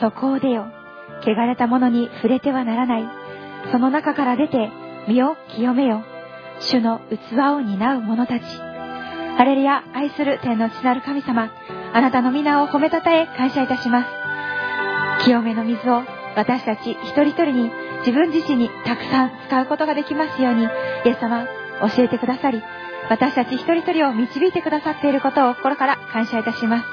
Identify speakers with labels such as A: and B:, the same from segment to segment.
A: そこを出よ。汚れたものに触れてはならない。その中から出て、身を清めよ。主の器を担う者たち。ハレルヤ、愛する天の父なる神様、あなたの皆を褒めたたえ感謝いたします。清めの水を私たち一人一人に自分自身にたくさん使うことができますように、イエス様、教えてくださり、私たち一人一人を導いてくださっていることを心から感謝いたします。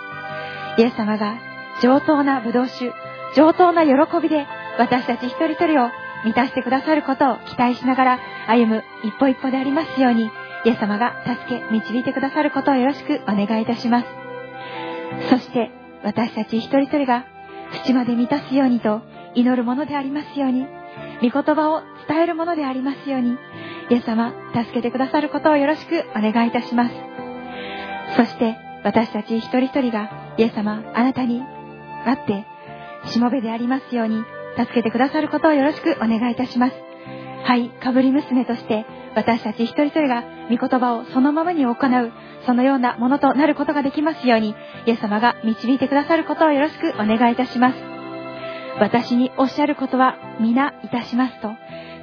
A: イエス様が上等な葡萄酒、上等な喜びで私たち一人一人を満たしてくださることを期待しながら歩む一歩一歩でありますように、イエス様が助け、導いてくださることをよろしくお願いいたします。そして私たち一人一人が縁まで満たすようにと祈るものでありますように、御言葉を伝えるものでありますように、イエス様、助けてくださることをよろしくお願いいたします。そして私たち一人一人がイエス様、あなたにあって、しもべでありますように、助けてくださることをよろしくお願いいたします。はい、かぶり娘として、私たち一人一人が御言葉をそのままに行う、そのようなものとなることができますように、イエス様が導いてくださることをよろしくお願いいたします。私におっしゃることは皆いたしますと、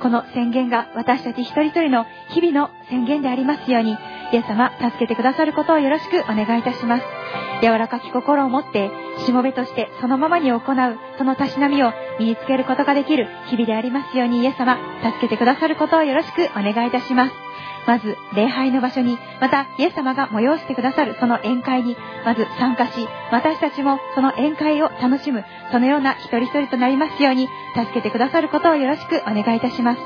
A: この宣言が私たち一人一人の日々の宣言でありますように、イエス様、助けてくださることをよろしくお願いいたします。柔らかき心を持って、しもべとしてそのままに行う、そのたしなみを身につけることができる日々でありますように、イエス様、助けてくださることをよろしくお願いいたします。まず、礼拝の場所に、また、イエス様が催してくださるその宴会に、まず参加し、私たちもその宴会を楽しむ、そのような一人一人となりますように、助けてくださることをよろしくお願いいたします。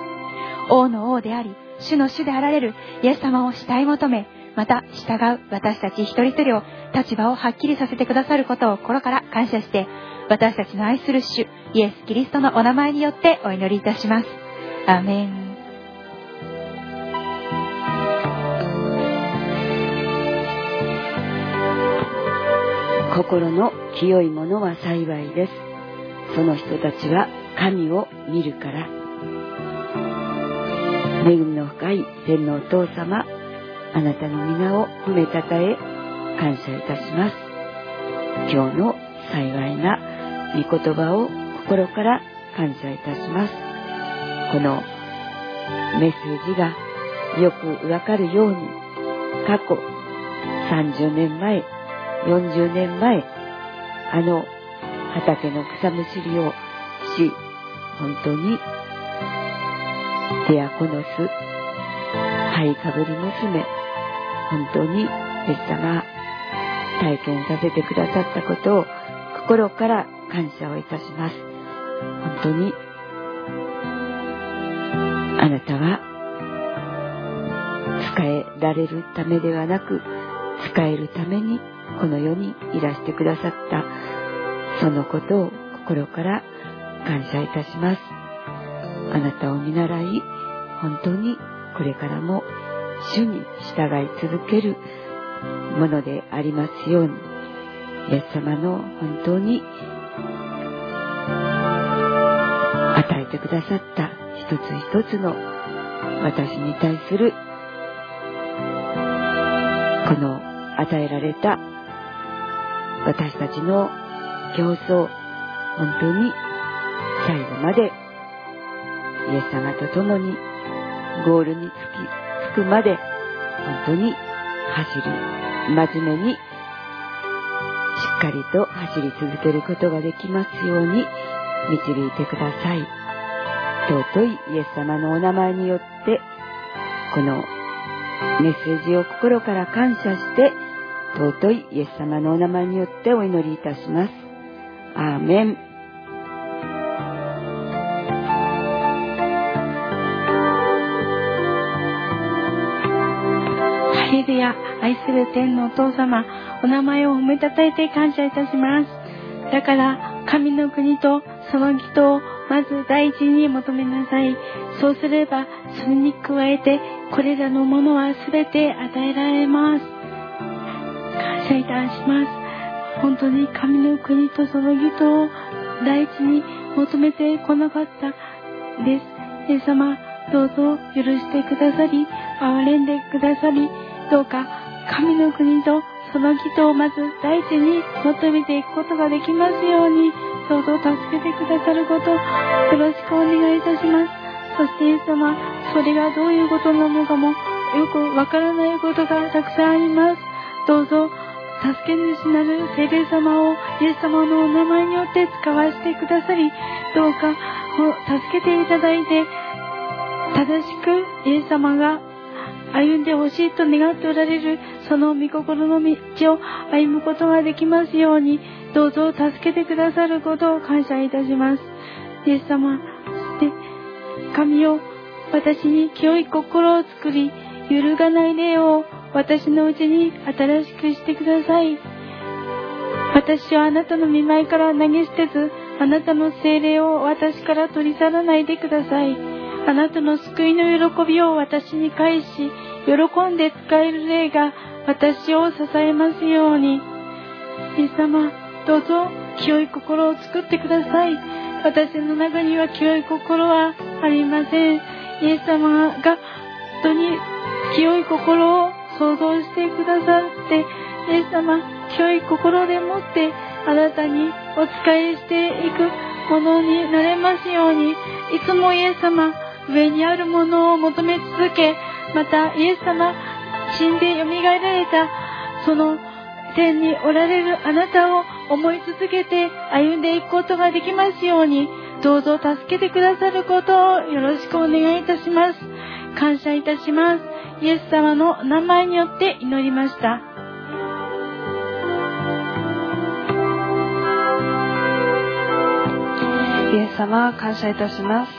A: 王の王であり、主の主であられるイエス様を慕い求め、また従う私たち一人一人を立場をはっきりさせてくださることを心から感謝して、私たちの愛する主、イエス・キリストのお名前によってお祈りいたします。アメン。
B: 心の清いものは幸いです。その人たちは神を見るから。恵みの深い天のお父様、あなたの皆を褒めたたえ、感謝いたします。今日の幸いな御言葉を心から感謝いたします。このメッセージがよくわかるように、過去30年前、40年前、あの畑の草むしりをし、本当に、デアコノス、ハイかぶり娘、本当に、イエス様、体験させてくださったことを心から感謝をいたします。本当に、あなたは、使えられるためではなく、使えるためにこの世にいらしてくださったそのことを心から感謝いたします。あなたを見習い、本当にこれからも主に従い続けるものでありますように、イエス様の本当に与えてくださった一つ一つの私に対するこの与えられた私たちの競争、本当に最後までイエス様と共にゴールに着き、着くまで本当に走り、真面目にしっかりと走り続けることができますように導いてください。尊いイエス様のお名前によって、このメッセージを心から感謝して、尊いイエス様のお名前によってお祈りいたします。アーメン。
C: レルヤ、愛する天のお父様、お名前を褒めたたえて感謝いたします。だから、神の国とその義とをまず第一に求めなさい。そうすれば、それに加えて、これらのものは全て与えられます。謝いたします。本当に神の国とその義とを第一に求めてこなかったです。イエス様、どうぞ許してくださり、憐れんでくださり、どうか神の国とその義とをまず第一に求めていくことができますように、どうぞ助けてくださることよろしくお願いいたしますそしてイエス様それがどういうことなのかもよくわからないことがたくさんありますどうぞ助け主なる聖霊様をイエス様のお名前によって使わせてくださりどうか助けていただいて正しくイエス様が歩んでほしいと願っておられるその御心の道を歩むことができますようにどうぞ助けてくださることを感謝いたします。イエス様そして神を私に清い心を作り揺るがない霊を私のうちに新しくしてください。私はあなたの見舞いから投げ捨てずあなたの精霊を私から取り去らないでください。あなたの救いの喜びを私に返し喜んで使える霊が私を支えますように。イエス様どうぞ清い心を作ってください。私の中には清い心はありません。イエス様が本当に清い心を想像してくださってイエス様清い心でもってあなたにお仕えしていくものになれますようにいつもイエス様上にあるものを求め続けまたイエス様死んでよみがえられたその天におられるあなたを思い続けて歩んでいくことができますようにどうぞ助けてくださることをよろしくお願いいたします。感謝いたします。イエス様の名前によって祈りました。
D: イエス様感謝いたします。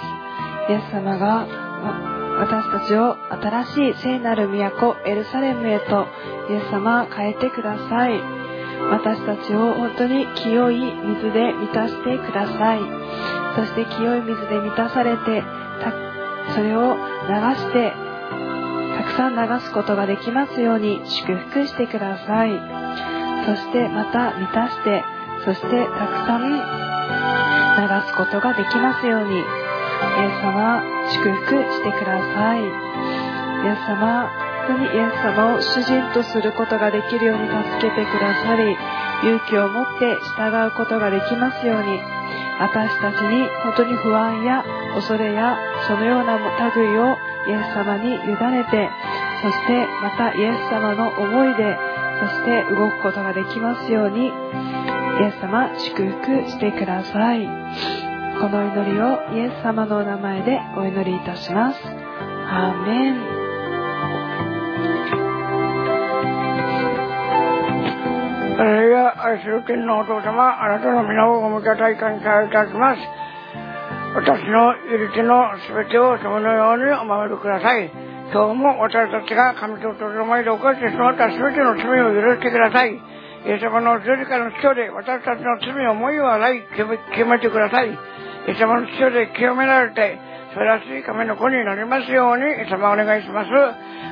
D: イエス様が私たちを新しい聖なる都エルサレムへとイエス様変えてください。私たちを本当に清い水で満たしてください。そして清い水で満たされてそれを流してたくさん流すことができますように祝福してください。そしてまた満たしてそしてたくさん流すことができますようにイエス様祝福してください。イエス様本当にイエス様を主人とすることができるように助けてくださり勇気を持って従うことができますように私たちに本当に不安や恐れやそのような類をイエス様に委ねてそしてまたイエス様の思いでそして動くことができますようにイエス様祝福してください。この祈りをイエス様のお名前でお祈りいたします。アーメン。
E: それや愛する天のお父様、あなたの皆をお迎えたい感謝いたします。私の許しのすべてをそのようにお守りください。今日も私たちが神と弟の前で犯してしまったすべての罪を許してください。イエス様の十字架の血で私たちの罪をもいはない清めてください。イエス様の血で清められて、素晴らしい神の子になりますように、イエス様お願いします。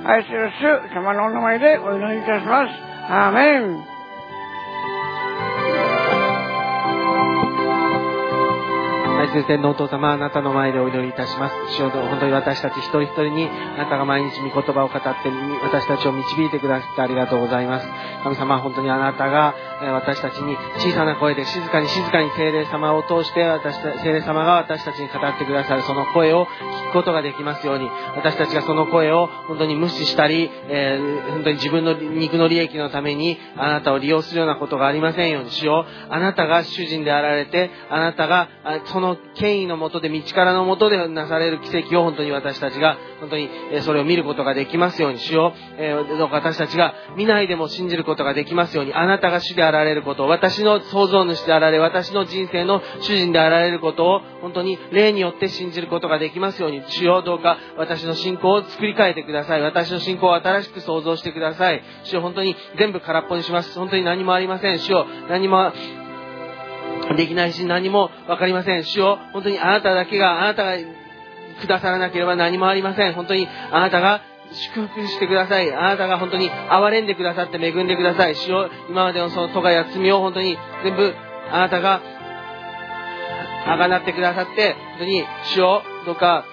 E: 愛する主様のお名前でお祈りいたします。アーメン。
F: 愛する天皇お父様、あなたの前でお祈りいたします。主よ本当に私たち一人一人に、あなたが毎日御言葉を語って、私たちを導いてくださってありがとうございます。神様、本当にあなたが私たちに小さな声で静かに静かに精霊様を通して私た、精霊様が私たちに語ってくださるその声を聞くことができますように、私たちがその声を本当に無視したり、えー、本当に自分の肉の利益のためにあなたを利用するようなことがありませんように、主よあなたが主人であられて、あなたがそのの権威のもとで、道からのもとでなされる奇跡を本当に私たちが、本当にそれを見ることができますように、主よ、えー、どうか私たちが見ないでも信じることができますように、あなたが主であられることを、私の創造主であられ、私の人生の主人であられることを、本当に霊によって信じることができますように、主よ、どうか私の信仰を作り変えてください。私の信仰を新しく創造してください。主よ、本当に全部空っぽにします。本当に何もありません。主よ、何もできないし何もわかりません。主よ、本当にあなただけが、あなたがくださらなければ何もありません。本当にあなたが祝福してください。あなたが本当に憐れんでくださって恵んでください。主よ、今までのその咎や罪を本当に全部あなたがあがなってくださって、本当に主よ、どうか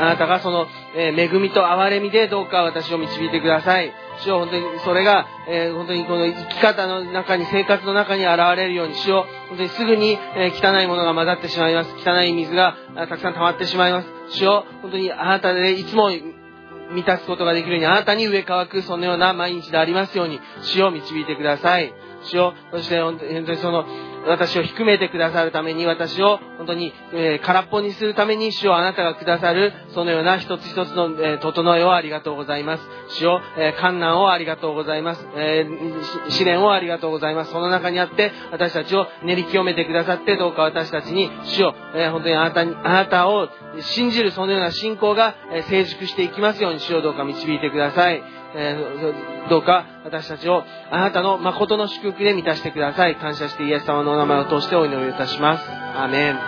F: あなたがその、え恵みと憐れみでどうか私を導いてください。主よ本当にそれが、えー本当にこの生き方の中に、生活の中に現れるように、主よ本当にすぐに、えー汚いものが混ざってしまいます。汚い水がたくさん溜まってしまいます。主よ本当にあなたでいつも満たすことができるように、あなたに上乾く、そのような毎日でありますように、主を導いてください。主を、そして本当にその、私を低めてくださるために、私を本当に、えー空っぽにするために、主をあなたがくださる、そのような一つ一つの、えー整えをありがとうございます。主を、えー観難をありがとうございます。えー試練をありがとうございます。その中にあって、私たちを練り清めてくださって、どうか私たちに、主を、えー本当にあなたに、あなたを信じるそのような信仰が、え成熟していきますように、主をどうか導いてください。えーどうか私たちをあなたの誠の祝福で満たしてください。感謝してイエス様のお名前を通してお祈りいたします。アーメン。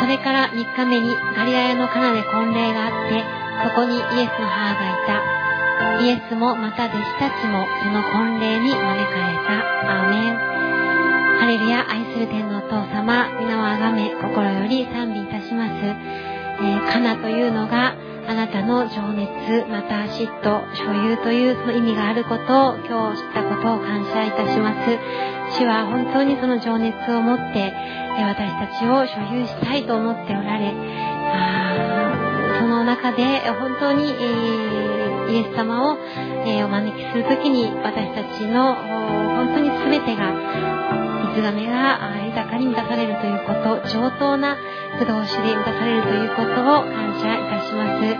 G: それから3日目にガリラヤのカナで婚礼があって、そこにイエスの母がいた。イエスもまた弟子たちもその婚礼に招かれた。アーメン。ハレルヤ、愛する天のお父様、皆をあがめ、心より賛美いたします。えーカナというのが、あなたの情熱、また嫉妬、所有というその意味があることを今日知ったことを感謝いたします。主は本当にその情熱を持って、え私たちを所有したいと思っておられ、あーその中で本当に、えーイエス様を、えーお招きするときに私たちの本当に全てが水がめが豊かに満たされるということ、上等な不動酒で満たされるということを感謝いたします。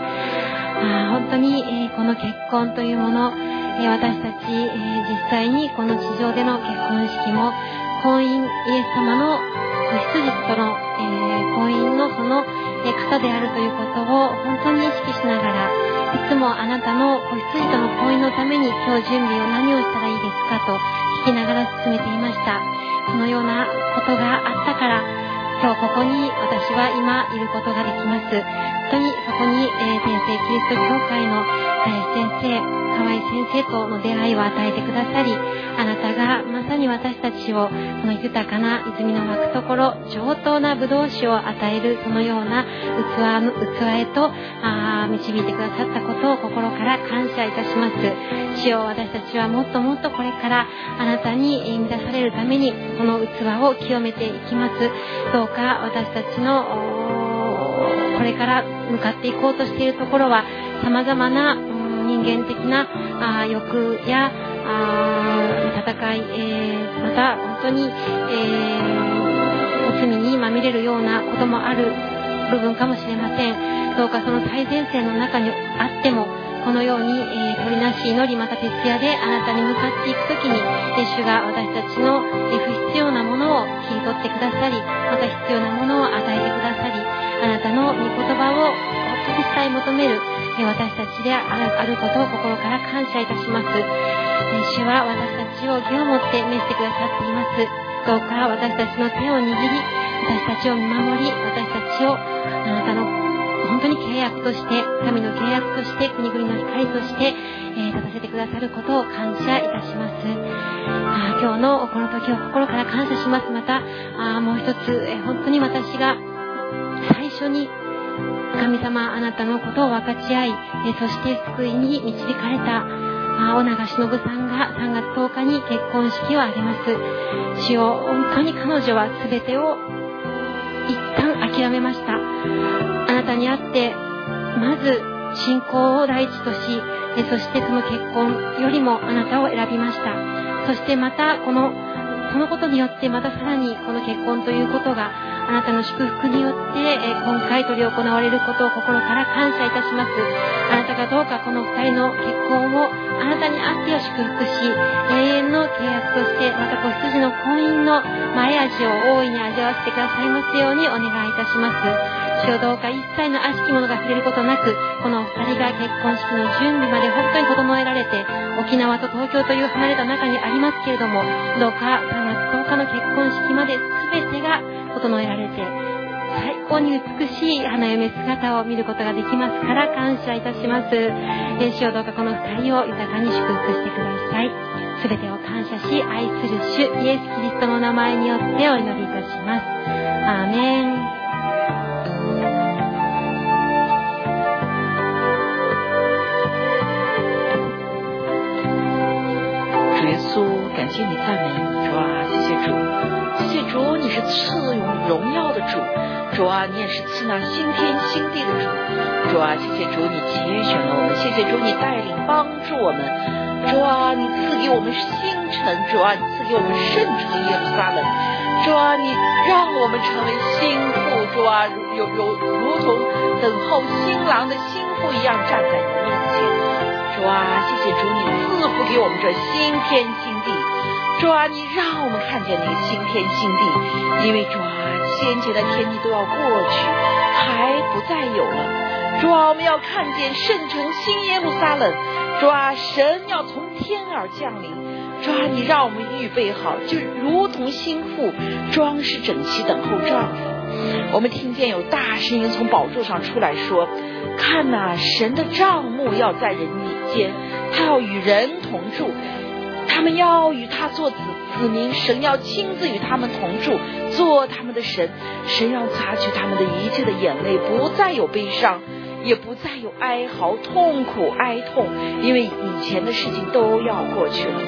G: あ本当に、えーこの結婚というもの、えー私たち、えー実際にこの地上での結婚式も婚姻イエス様の子羊との、えー婚姻のその、えー方であるということを本当に意識しながらいつもあなたの子羊との婚姻のために今日準備を何をしたらいいですかと聞きながら進めていました。そのようなことがあったから今日ここに私は今いることができます。本当にそこに、えー天聖キリスト教会の林先生、河合先生との出会いを与えてくださり、あながまさに私たちをこの豊かな泉の湧くところ、上等な葡萄酒を与えるそのような器の器へとあ導いてくださったことを心から感謝いたします。主よ私たちはもっともっとこれからあなたにえー満たされるためにこの器を清めていきます。どうか私たちのこれから向かっていこうとしているところは様々なうん人間的なあ欲やあ戦い、えーまた本当に、えーお罪にまみれるようなこともある部分かもしれません。どうかその最前線の中にあっても、このように、えー鳥なし祈りまた徹夜であなたに向かっていくときに、え主が私たちの、え不必要なものを切り取ってくださり、また必要なものを与えてくださり、あなたの御言葉を本当に伝え求める、え私たちであることを心から感謝いたします。主は私たちを義をもって召してくださっています。どうか私たちの手を握り、私たちを見守り、私たちをあなたの本当に契約として、神の契約として、国々の光として、え立たせてくださることを感謝いたします。あ今日のこの時を心から感謝します。また、あもう一つ、え本当に私が最初に神様あなたのことを分かち合い、えそして救いに導かれた、あー尾長忍さんが3月10日に結婚式を挙げます。主よ本当に彼女は全てを一旦諦めました。あなたに会って、まず信仰を第一とし、そしてその結婚よりもあなたを選びました。そしてまたこの、そのことによってまたさらにこの結婚ということがあなたの祝福によって、え今回取り行われることを心から感謝いたします。あなたがどうかこの2人の結婚をあなたにあってを祝福し、永遠の契約として、また子羊の婚姻の前味を大いに味わわせてくださいますようにお願いいたします。主よどうか一切の悪しき者が触れることなく、このお二人が結婚式の準備まで本当に整えられて、沖縄と東京という離れた中にありますけれども、どうか3月10日の結婚式まで全てが整えられて、最高に美しい花嫁姿を見ることができますから感謝いたします。えー主よどうかこの二人を豊かに祝福してください。すべてを感謝し、愛する主イエス・キリストの名前によってお祈りいたします。アーメン。
H: 感谢你赞美你，主啊，谢谢主，谢谢主，你是赐荣荣耀的主，主啊，你也是赐那新天新地的主，主啊，谢谢主，你节选了我们，谢谢主，你带领帮助我们，主啊，你赐给我们星辰，主啊，你赐给我们圣城耶路撒冷，主啊，你让我们成为新妇，主啊，如有有如同等候新郎的新妇一样站在你面前。主啊，谢谢主，你赐福给我们这新天新地。主啊，你让我们看见那个新天新地，因为主啊，先前的天地都要过去，还不再有了。主啊，我们要看见圣城新耶路撒冷。主啊，神要从天而降临。主啊，你让我们预备好，就如同心腹装饰整齐，等候丈夫。我们听见有大声音从宝座上出来说：“看呐、神的帐幕要在人间，他要与人同住，他们要与他做子子民，神要亲自与他们同住，做他们的神。神要擦去他们的一切的眼泪，不再有悲伤，也不再有哀嚎、痛苦、哀痛，因为以前的事情都要过去了。”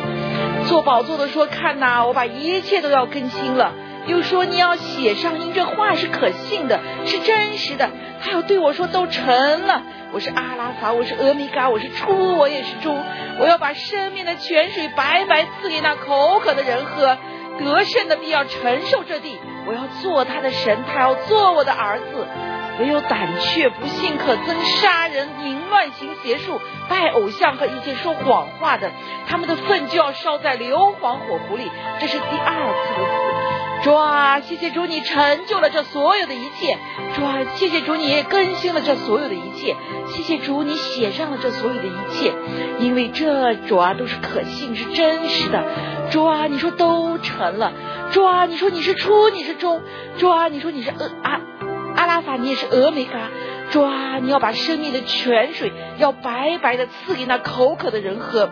H: 做宝座的说：“看呐、我把一切都要更新了。”又说你要写上，因这话是可信的，是真实的。他要对我说都成了，我是阿拉法，我是阿米伽，我是初，我也是终。我要把生命的泉水白白赐给那口渴的人喝，得胜的必要承受这地。我要做他的神，他要做我的儿子。唯有胆怯、不信、可憎、杀人、淫乱、行邪术、拜偶像和一切说谎话的，他们的粪就要烧在硫磺火湖里。这是第二次的死。主啊，谢谢主，你成就了这所有的一切。主啊，谢谢主，你更新了这所有的一切。谢谢主，你写上了这所有的一切，因为这主啊都是可信，是真实的。主啊，你说都成了。主啊，你说你是初，你是中。主啊，你说你是阿阿阿拉法，你也是俄梅嘎。主啊，你要把生命的泉水要白白的赐给那口渴的人喝。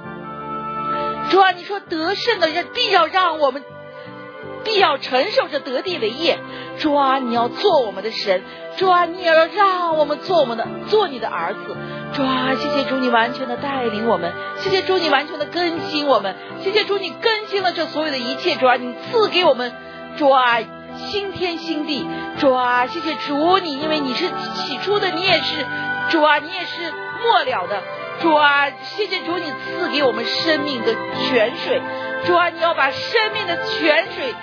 H: 主啊，你说得胜的人必要让我们。必要承受着得地为业，主啊，你要做我们的神，主啊，你要让我们做我们的，做你的儿子，主啊，谢谢主，你完全的带领我们，谢谢主，你完全的更新我们，谢谢主，你更新了这所有的一切，主啊，你赐给我们，主啊，新天新地，主啊，谢谢主，你因为你是起初的，你也是，主啊，你也是末了的。主啊，谢谢主，你赐给我们生命的泉水。主啊，你要把生命的泉水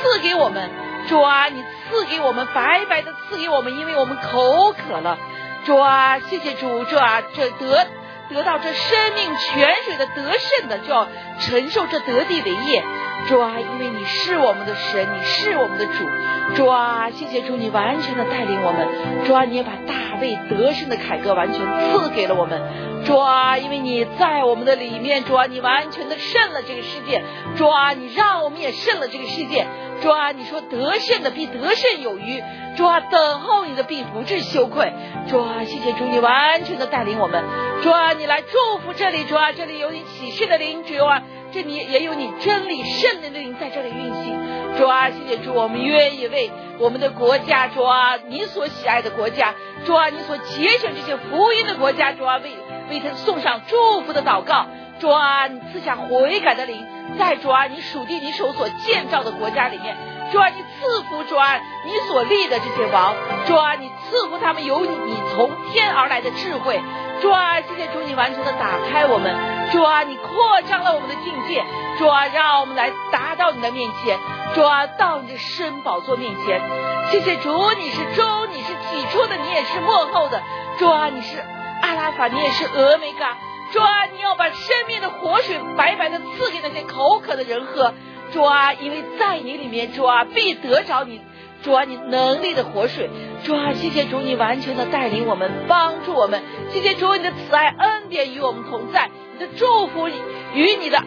H: 赐给我们。主啊，你赐给我们白白的赐给我们，因为我们口渴了。主啊，谢谢主，主啊，这得得到这生命泉水的得胜的，就要承受这得地为业。主啊，因为你是我们的神，你是我们的主。主啊，谢谢主，你完全的带领我们。主啊，你也把大卫得胜的凯歌完全赐给了我们。主啊，因为你在我们的里面，主啊，你完全的胜了这个世界。主啊，你让我们也胜了这个世界。主啊，你说得胜的必得胜有余。主啊，等候你的必不至羞愧。主啊，谢谢主，你完全的带领我们。主啊，你来祝福这里。主啊，这里有你启示的灵。主啊，这里也有你真理圣灵的灵在这里运行。主啊，谢谢主，我们愿意为我们的国家，主啊，你所喜爱的国家，主啊，你所节选这些福音的国家，主啊，为为他送上祝福的祷告。主啊，你赐下悔改的灵，在主啊，你属地你手所建造的国家里面，主啊，你赐福主啊，你所立的这些王，主啊，你赐福他们有你从天而来的智慧。主啊，谢谢主，你完全的打开我们，主啊，你扩张了我们的境界，主啊，让我们来达到你的面前，主啊，到你的圣宝座面前。谢谢主，你是周，你是起初的，你也是幕后的，主啊，你是阿拉法，你也是俄梅嘎。主啊，你要把生命的活水白白的赐给那些口渴的人喝。主啊，因为在你里面，主啊，必得着你，主啊，你能力的活水。主啊，谢谢主，你完全的带领我们，帮助我们。谢谢主，你的慈爱恩典与我们同在，你的祝福与你的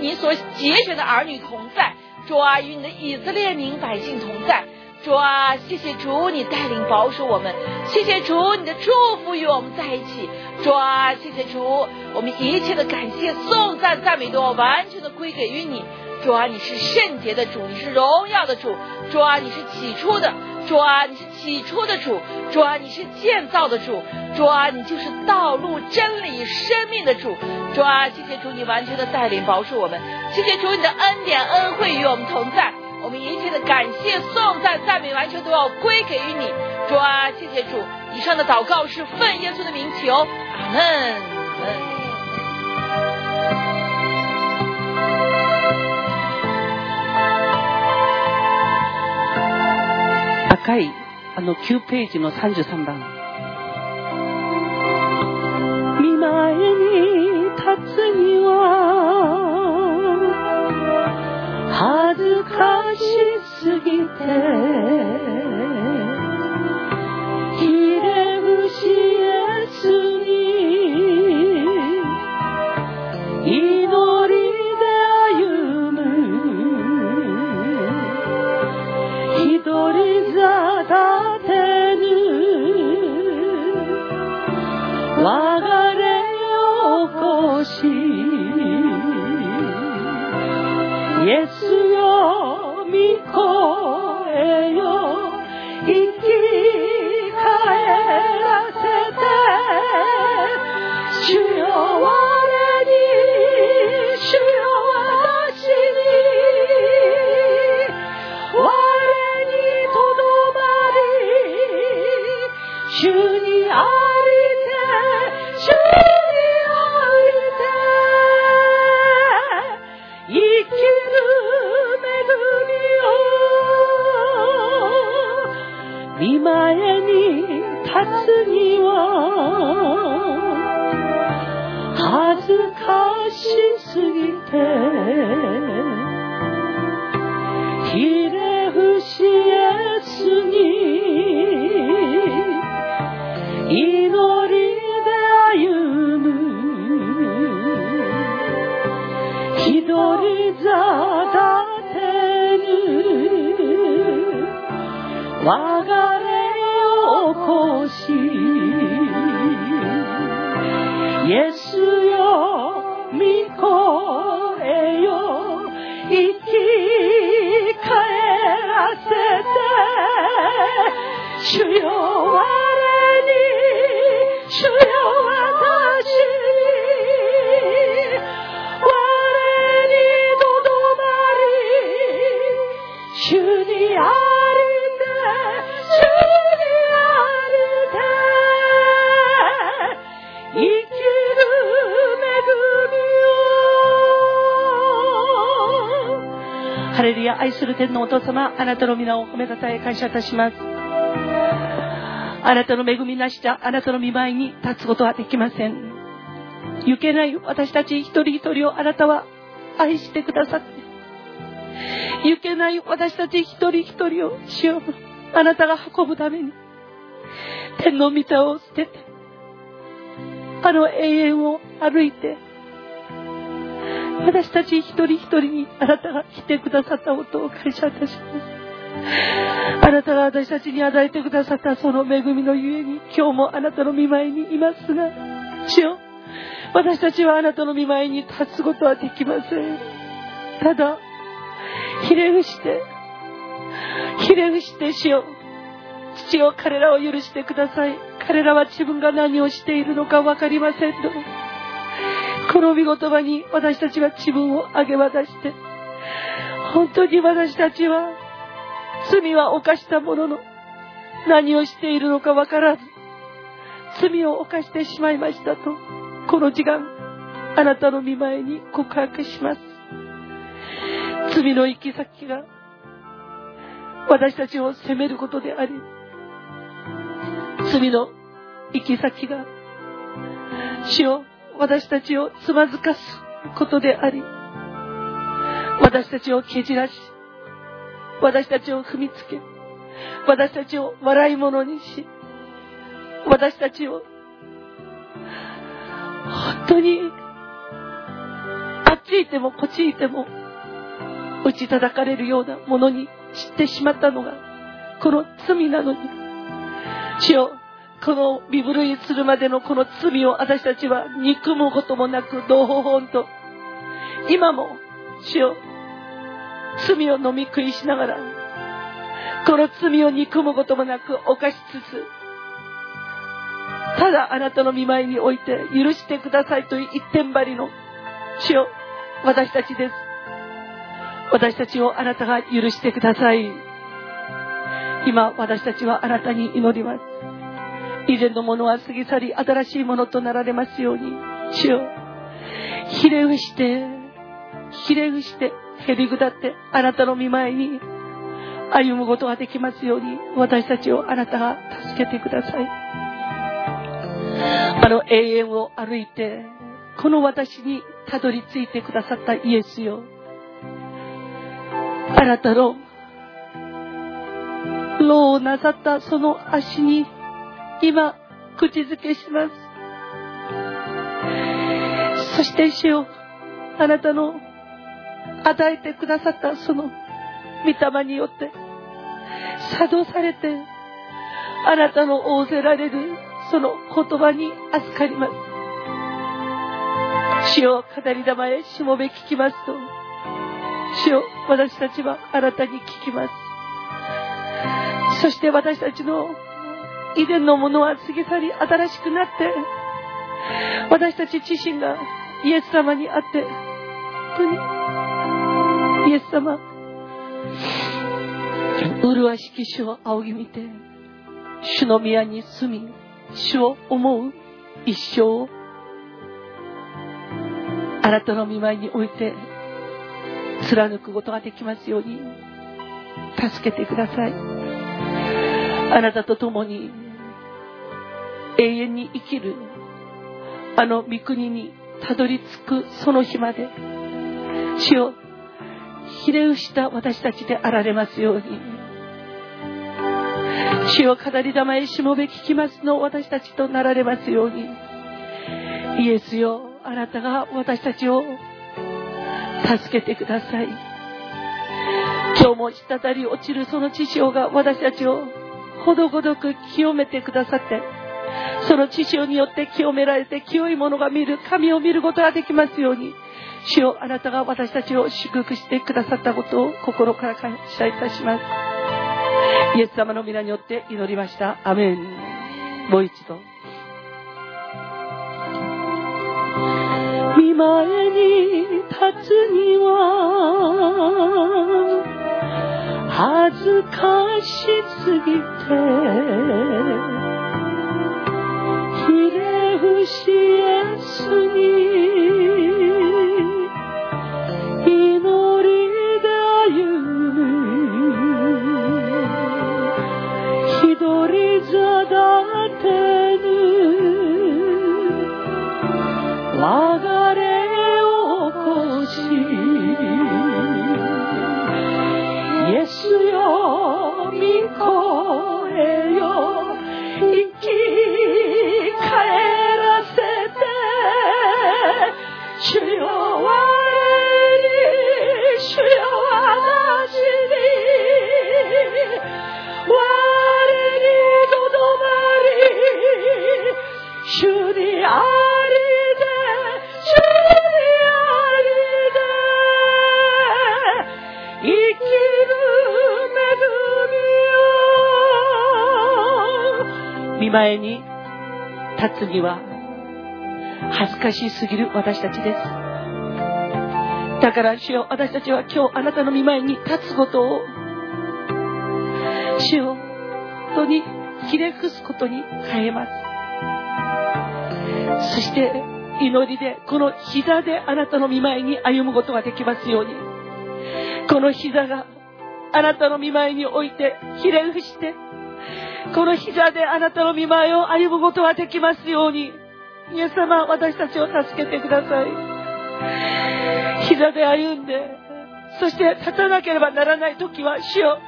H: 你所节选的儿女同在。主啊，与你的以色列民百姓同在。主啊，谢谢主，你带领保守我们，谢谢主，你的祝福与我们在一起。主啊，谢谢主，我们一切的感谢、颂赞、赞美都要完全的归给于你。主啊，你是圣洁的主，你是荣耀的主。主啊，你是起初的主啊，你是起初的主。主啊，你是建造的主。主啊，你就是道路、真理、生命的主。主啊，谢谢主，你完全的带领保守我们。谢谢主，你的恩典、恩惠与我们同在。我们一切的感谢、颂赞、赞美，完全都要归给于你。主啊，谢谢主。以上的祷告是奉耶稣的名求，阿门。阿门。
I: 赤いあの9ページの33番
J: 見前に立つには 恥ずかしすぎてひれ伏しイエスに祈りで歩む一人座立てぬ流れイエスよ御声よ。生き返らせて。主よのお父様あなたの皆を褒めたたえ感謝いたします。あなたの恵みなしじゃあなたの見舞いに立つことはできません。行けない私たち一人一人をあなたは愛してくださって。行けない私たち一人一人を主よあなたが運ぶために。天の御座を捨ててあの永遠を歩いて私たち一人一人にあなたが来てくださったことを感謝いたします。あなたが私たちに与えてくださったその恵みのゆえに今日もあなたの見舞いにいますが主よ私たちはあなたの見舞いに立つことはできません。ただひれ伏してひれ伏して主よ父よ彼らを許してください。彼らは自分が何をしているのか分かりませんと。この御言葉に私たちは自分を上げ渡して本当に私たちは罪は犯したものの何をしているのか分からず罪を犯してしまいましたとこの時間あなたの見前に告白します。罪の行き先が私たちを責めることであり罪の行き先が主を私たちをつまずかすことであり私たちを蹴散らし私たちを踏みつけ私たちを笑い物にし私たちを本当にあっちいてもこっちいても打ち叩かれるようなものにしてしまったのがこの罪なのに。主よ、この身震いするまでのこの罪を私たちは憎むこともなく、同胞本と、今も、主よ、罪を飲み食いしながら、この罪を憎むこともなく犯しつつ、ただあなたの見舞いにおいて許してくださいという一点張りの主よ、私たちです。私たちをあなたが許してください。今、私たちはあなたに祈ります。以前のものは過ぎ去り、新しいものとなられますように。主よ、ひれ伏して、ひれ伏して、へり下って、あなたの見舞いに歩むことができますように、私たちをあなたが助けてください。あの永遠を歩いて、この私にたどり着いてくださったイエスよ。あなたの、労をなさったその足に、今、口づけします。そして主よ、あなたの与えてくださったその御霊によって、作動されて、あなたの仰せられるその言葉に預かります。主を語り玉へしもべ聞きますと、主を私たちはあなたに聞きます。そして私たちの以前のものは過ぎ去り新しくなって、私たち自身がイエス様に会って、本当に、イエス様、麗しき主を仰ぎ見て、主の宮に住み、主を思う一生をあなたの見舞いにおいて貫くことができますように助けてください。あなたと共に永遠に生きるあの御国にたどり着くその日まで主をひれ伏した私たちであられますように主を語り玉へしもべ聞きますの私たちとなられますようにイエスよあなたが私たちを助けてください。今日も滴り落ちるその知潮が私たちをほどほどく清めてくださって、その知潮によって清められて清いものが見る、神を見ることができますように、主よあなたが私たちを祝福してくださったことを心から感謝いたします。イエス様の皆によって祈りました。アメン。もう一度見。前に立つには恥ずかしすぎてひれ伏しやすに声よ生き返らせて主よ我に主よ私に我にとどまり主にありで前に立つには恥ずかしすぎる私たちです。だから主よ私たちは今日あなたの見前に立つことを主よ本当にひれ伏すことに変えます。そして祈りでこの膝であなたの見前に歩むことができますようにこの膝があなたの見前に置いてひれ伏してこの膝であなたの見舞いを歩むことができますように、イエス様、私たちを助けてください。膝で歩んで、そして立たなければならない時は、主よ、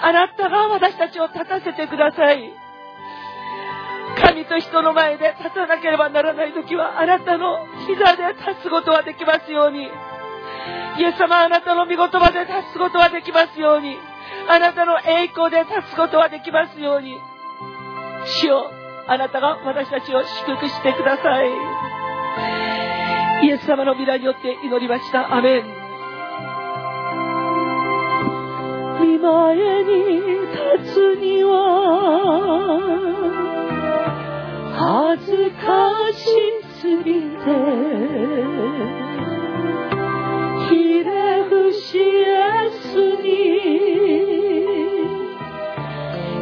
J: あなたが私たちを立たせてください。神と人の前で立たなければならない時は、あなたの膝で立つことができますように。イエス様、あなたの御言葉で立つことができますように。あなたの栄光で立つことはできますように。主よ、あなたが私たちを祝福してください。イエス様の皆によって祈りました。アメン。見前に立つには恥ずかしすぎてひれ伏しえすに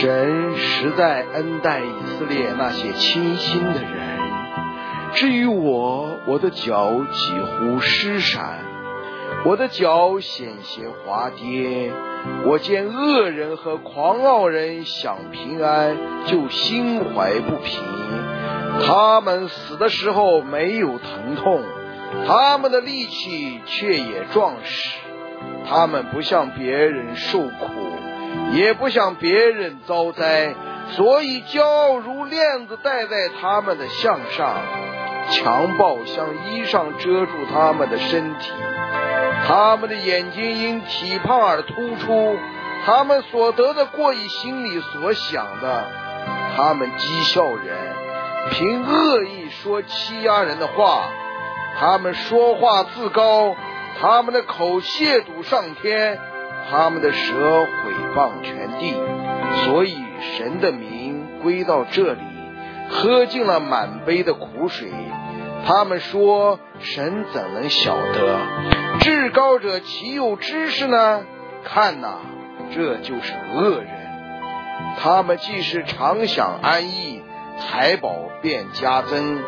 K: 神实在恩待以色列那些清心的人。至于我，我的脚几乎失闪，我的脚险些滑跌。我见恶人和狂傲人享平安，就心怀不平。他们死的时候没有疼痛，他们的力气却也壮实。他们不向别人受苦，也不向别人遭灾，所以骄傲如链子戴在他们的项上，强暴像衣裳遮住他们的身体。他们的眼睛因体胖而突出，他们所得的过于心里所想的。他们讥笑人，凭恶意说欺压人的话。他们说话自高，他们的口亵渎上天，他们的舌毁谤全地。所以神的名归到这里，喝尽了满杯的苦水。他们说：“神怎能晓得？至高者岂有知识呢？看呐，这就是恶人。他们既是常享安逸，财宝便加增。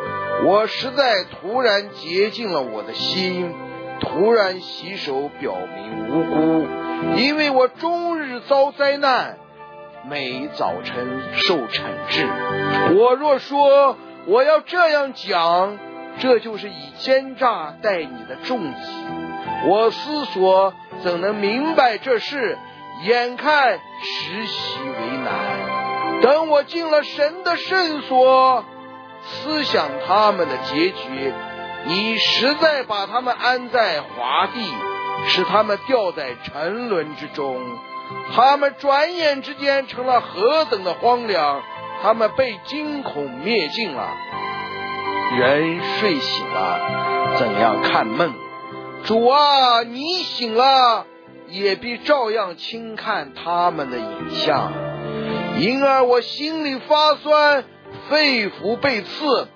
K: 我实在突然洁净了我的心，突然洗手表明无辜，因为我终日遭灾难，每早晨受惩治。我若说我要这样讲，这就是以奸诈待你的重击。我思索怎能明白这事？眼看实习为难。等我进了神的圣所，思想他们的结局，你实在把他们安在华地，使他们掉在沉沦之中。他们转眼之间成了何等的荒凉！他们被惊恐灭尽了。人睡醒了，怎样看梦？主啊，你醒了，也必照样轻看他们的影像。因而我心里发酸，肺腑被刺。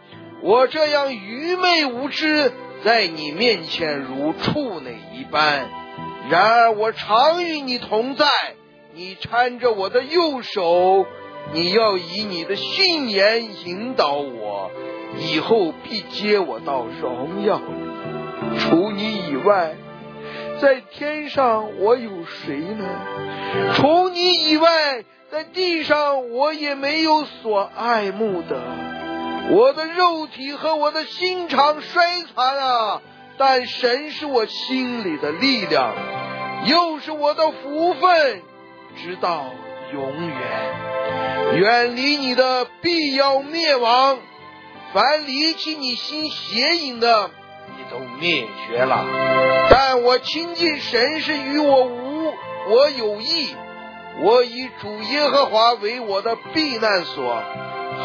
K: 我这样愚昧无知，在你面前如畜类一般。然而我常与你同在，你搀着我的右手，你要以你的训言引导我，以后必接我到荣耀里。除你以外，在天上我有谁呢？除你以外，在地上我也没有所爱慕的。我的肉体和我的心肠衰残啊，但神是我心里的力量，又是我的福分，直到永远。远离你的必要灭亡，凡离弃你心邪淫的，你都灭绝了。但我亲近神是与我无我有益，我以主耶和华为我的避难所，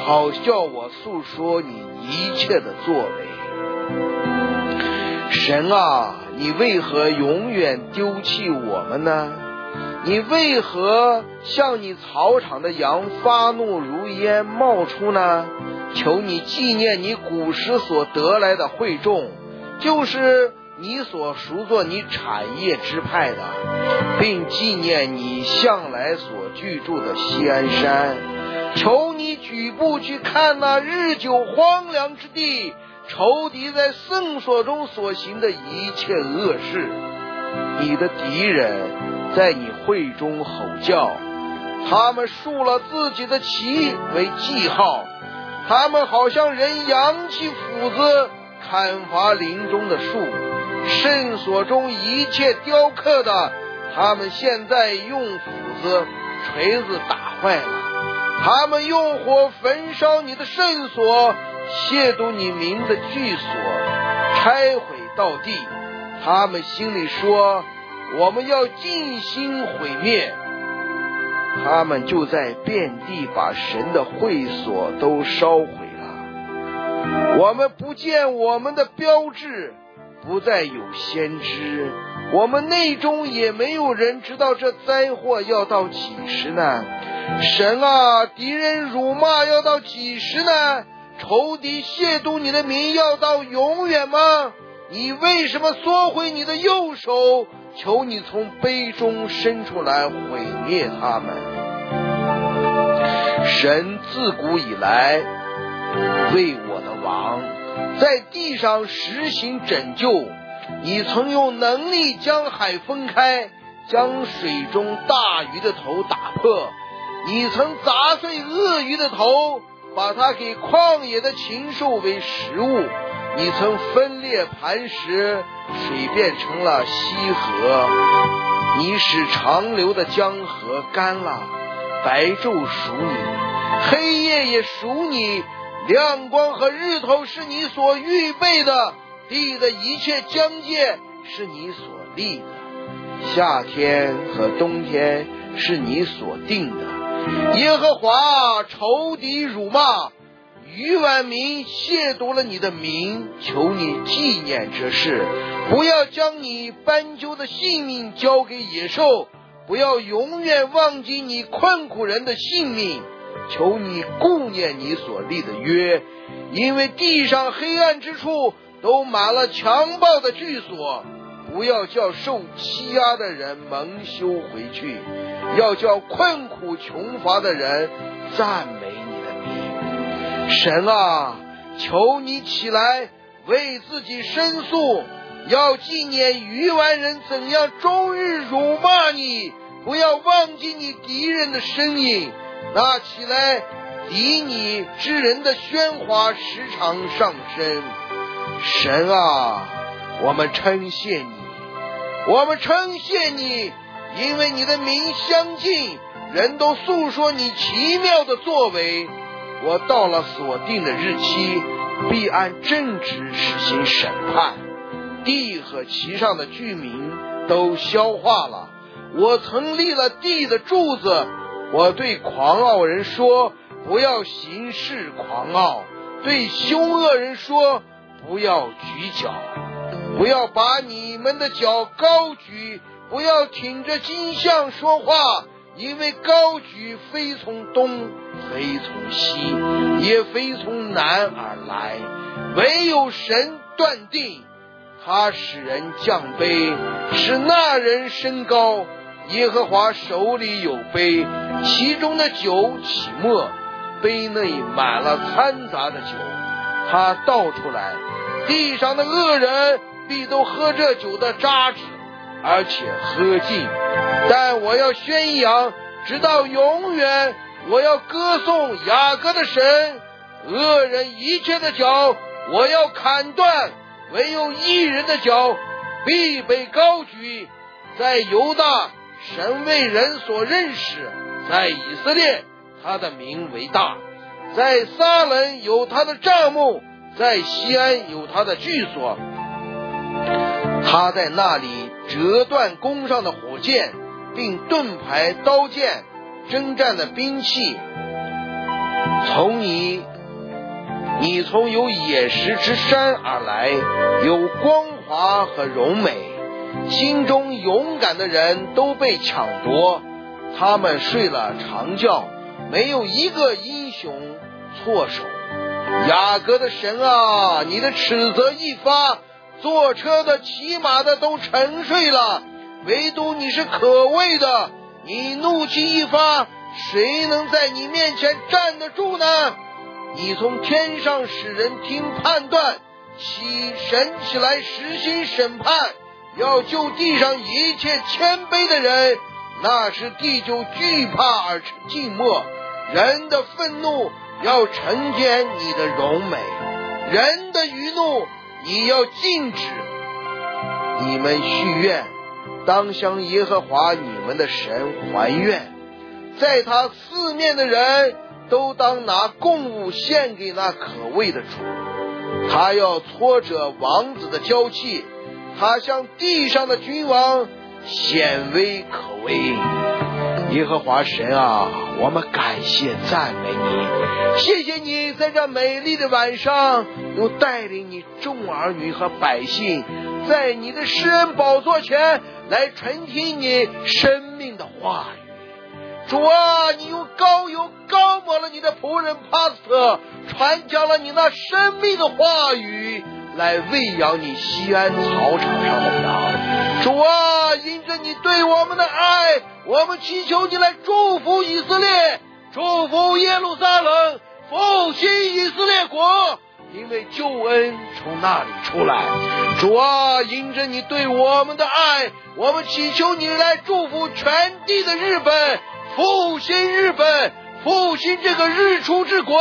K: 好叫我诉说你一切的作为。神啊，你为何永远丢弃我们呢？你为何向你草场的羊发怒如烟冒出呢？求你纪念你古时所得来的惠众，就是你所赎作你产业之派的，并纪念你向来所居住的西安山。求你举步去看那日久荒凉之地，仇敌在圣所中所行的一切恶事。你的敌人在你会中吼叫，他们竖了自己的旗为记号。他们好像人扬起斧子砍伐林中的树，圣所中一切雕刻的，他们现在用斧子、锤子打坏了。他们用火焚烧你的圣所，亵渎你名的居所，拆毁到地。他们心里说：“我们要尽心毁灭。”他们就在遍地把神的会所都烧毁了。我们不见我们的标志，不再有先知。我们内中也没有人知道这灾祸要到几时呢？神啊，敌人辱骂要到几时呢？仇敌亵渎你的名要到永远吗？你为什么缩回你的右手？求你从杯中伸出来毁灭他们。神自古以来为我的王，在地上实行拯救。你曾用能力将海分开，将水中大鱼的头打破。你曾砸碎鳄鱼的头，把它给旷野的禽兽为食物。你曾分裂磐石，水变成了溪河。你使长流的江河干了，白昼属你，黑夜也属你。亮光和日头是你所预备的，地的一切疆界是你所立的，夏天和冬天是你所定的。耶和华仇敌辱骂。于万民亵渎了你的名，求你纪念这事，不要将你斑鸠的性命交给野兽，不要永远忘记你困苦人的性命。求你顾念你所立的约，因为地上黑暗之处都满了强暴的居所。不要叫受欺压的人蒙羞回去，要叫困苦穷乏的人赞美你的。神啊，求你起来为自己申诉，要纪念愚顽人怎样终日辱骂你，不要忘记你敌人的身影。那起来敌你之人的喧哗时常上升。神啊，我们称谢你，我们称谢你，因为你的名相近，人都诉说你奇妙的作为。我到了锁定的日期，必按正直实行审判。地和其上的居民都消化了。我曾立了地的柱子。我对狂傲人说：“不要行事狂傲。”对凶恶人说：“不要举脚，不要把你们的脚高举，不要挺着金像说话。”因为高举非从东，非从西，也非从南而来，唯有神断定。他使人降卑，使那人升高。耶和华手里有杯，其中的酒起沫，杯内满了掺杂的酒。他倒出来，地上的恶人必都喝这酒的渣子。而且喝尽，但我要宣扬，直到永远。我要歌颂雅各的神，恶人一切的脚我要砍断，唯有一人的脚必被高举。在犹大，神为人所认识；在以色列，他的名为大；在撒冷有他的帐幕，在西安有他的居所。他在那里。折断弓上的火箭，并盾牌、刀剑、征战的兵器。从你，你从有野石之山而来，有光华和荣美。心中勇敢的人都被抢夺，他们睡了长觉，没有一个英雄措手。雅各的神啊，你的斥责一发，坐车的、骑马的都沉睡了，唯独你是可畏的。你怒气一发，谁能在你面前站得住呢？你从天上使人听判断，起神起来实行审判，要救地上一切谦卑的人。那时地就惧怕而成静默，人的愤怒要承接你的荣美，人的愚怒你要禁止。你们许愿，当向耶和华你们的神还愿，在他四面的人。都当拿供物献给那可畏的主，他要挫折王子的娇气，他向地上的君王显微可微。耶和华神啊，我们感谢赞美你，谢谢你在这美丽的晚上，又带领你众儿女和百姓，在你的施恩宝座前来传听你生命的话语。主啊，你用高油高抹了你的仆人帕斯特，传讲了你那生命的话语，来喂养你西安草场上的羊。主啊，因着你对我们的爱，我们祈求你来祝福以色列，祝福耶路撒冷，复兴以色列国，因为救恩从那里出来。主啊，因着你对我们的爱，我们祈求你来祝福全地的日本。复兴日本，复兴这个日出之国，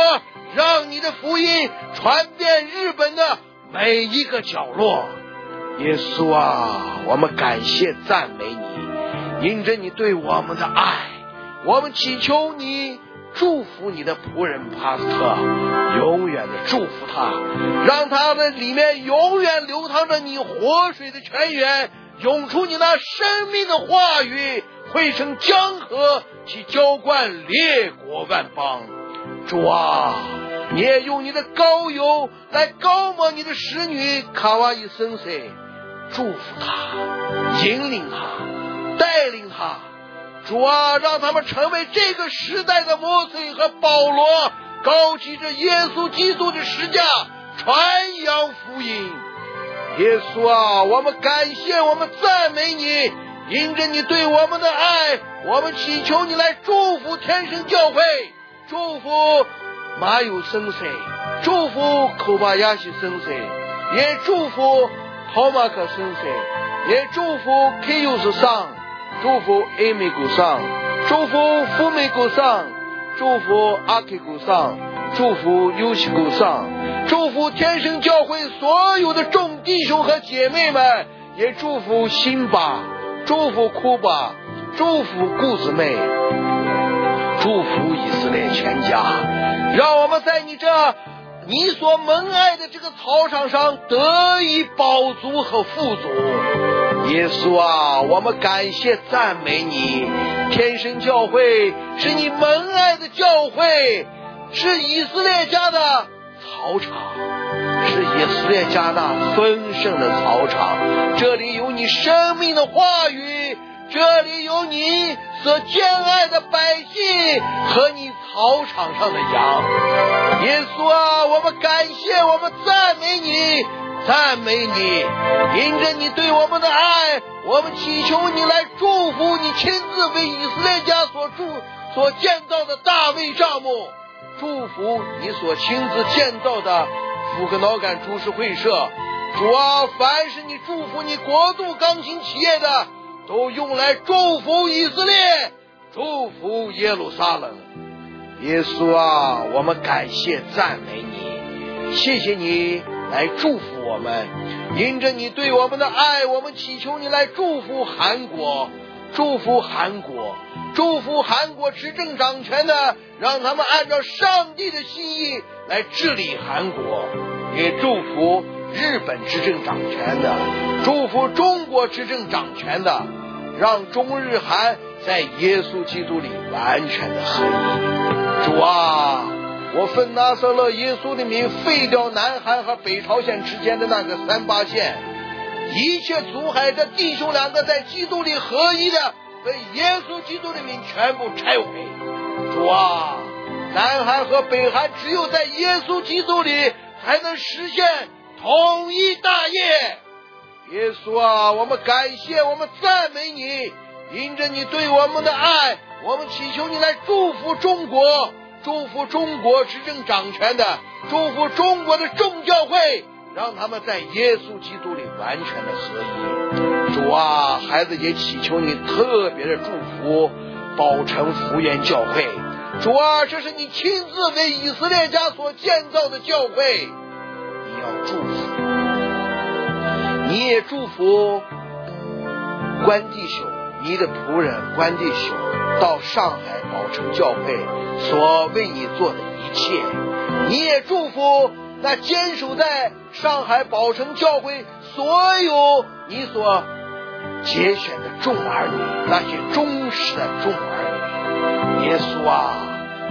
K: 让你的福音传遍日本的每一个角落。耶稣啊，我们感谢赞美你，因着你对我们的爱，我们祈求你祝福你的仆人帕斯特，永远的祝福他，让他的里面永远流淌着你活水的泉源，涌出你那生命的话语。汇成江河，去浇灌列国万邦。主啊，你也用你的高油来高抹你的使女卡哇伊森塞，祝福他，引领他，带领他。主啊，让他们成为这个时代的摩西和保罗，高举着耶稣基督的十架，传扬福音。耶稣啊，我们感谢，我们赞美你。因着你对我们的爱，我们祈求你来祝福天生教会，祝福马有生生，祝福科巴亚西生生，也祝福陶马克生生，也祝福 K 尤斯上，祝福 A 美古上，祝福富美古上，祝福阿 K 古上，祝福尤西古上，祝福天生教会所有的众弟兄和姐妹们，也祝福辛巴。祝福库巴，祝福顾姊妹，祝福以色列全家，让我们在你这你所蒙爱的这个草场上得以饱足和富足。耶稣啊，我们感谢赞美你，天生教会是你蒙爱的教会，是以色列家的草场。是以色列家那丰盛的草场，这里有你生命的话语，这里有你所敬爱的百姓和你草场上的羊。耶稣啊，我们感谢，我们赞美你，赞美你，因着你对我们的爱，我们祈求你来祝福你亲自为以色列家所筑、所建造的大卫帐幕，祝福你所亲自建造的。福克脑干株式会社，主啊，凡是你祝福你国度钢琴企业的，都用来祝福以色列，祝福耶路撒冷。耶稣啊，我们感谢赞美你，谢谢你来祝福我们，因着你对我们的爱，我们祈求你来祝福韩国，祝福韩国。祝福韩国执政掌权的，让他们按照上帝的心意来治理韩国；也祝福日本执政掌权的，祝福中国执政掌权的，让中日韩在耶稣基督里完全的合一。主啊，我奉拿撒勒耶稣的名废掉南韩和北朝鲜之间的那个三八线，一切阻害着弟兄两个在基督里合一的，被耶稣基督的名全部拆毁。主啊，南韩和北韩只有在耶稣基督里才能实现统一大业。耶稣啊，我们感谢，我们赞美你，因着你对我们的爱，我们祈求你来祝福中国，祝福中国执政掌权的，祝福中国的众教会。让他们在耶稣基督里完全的合一。主啊，孩子也祈求你特别的祝福宝城福源教会。主啊，这是你亲自为以色列家所建造的教会，你要祝福，你也祝福关弟兄，你的仆人关弟兄到上海宝城教会所为你做的一切，你也祝福。那坚守在上海宝城教会所有你所节选的众儿女，那些忠实的众儿女，耶稣啊，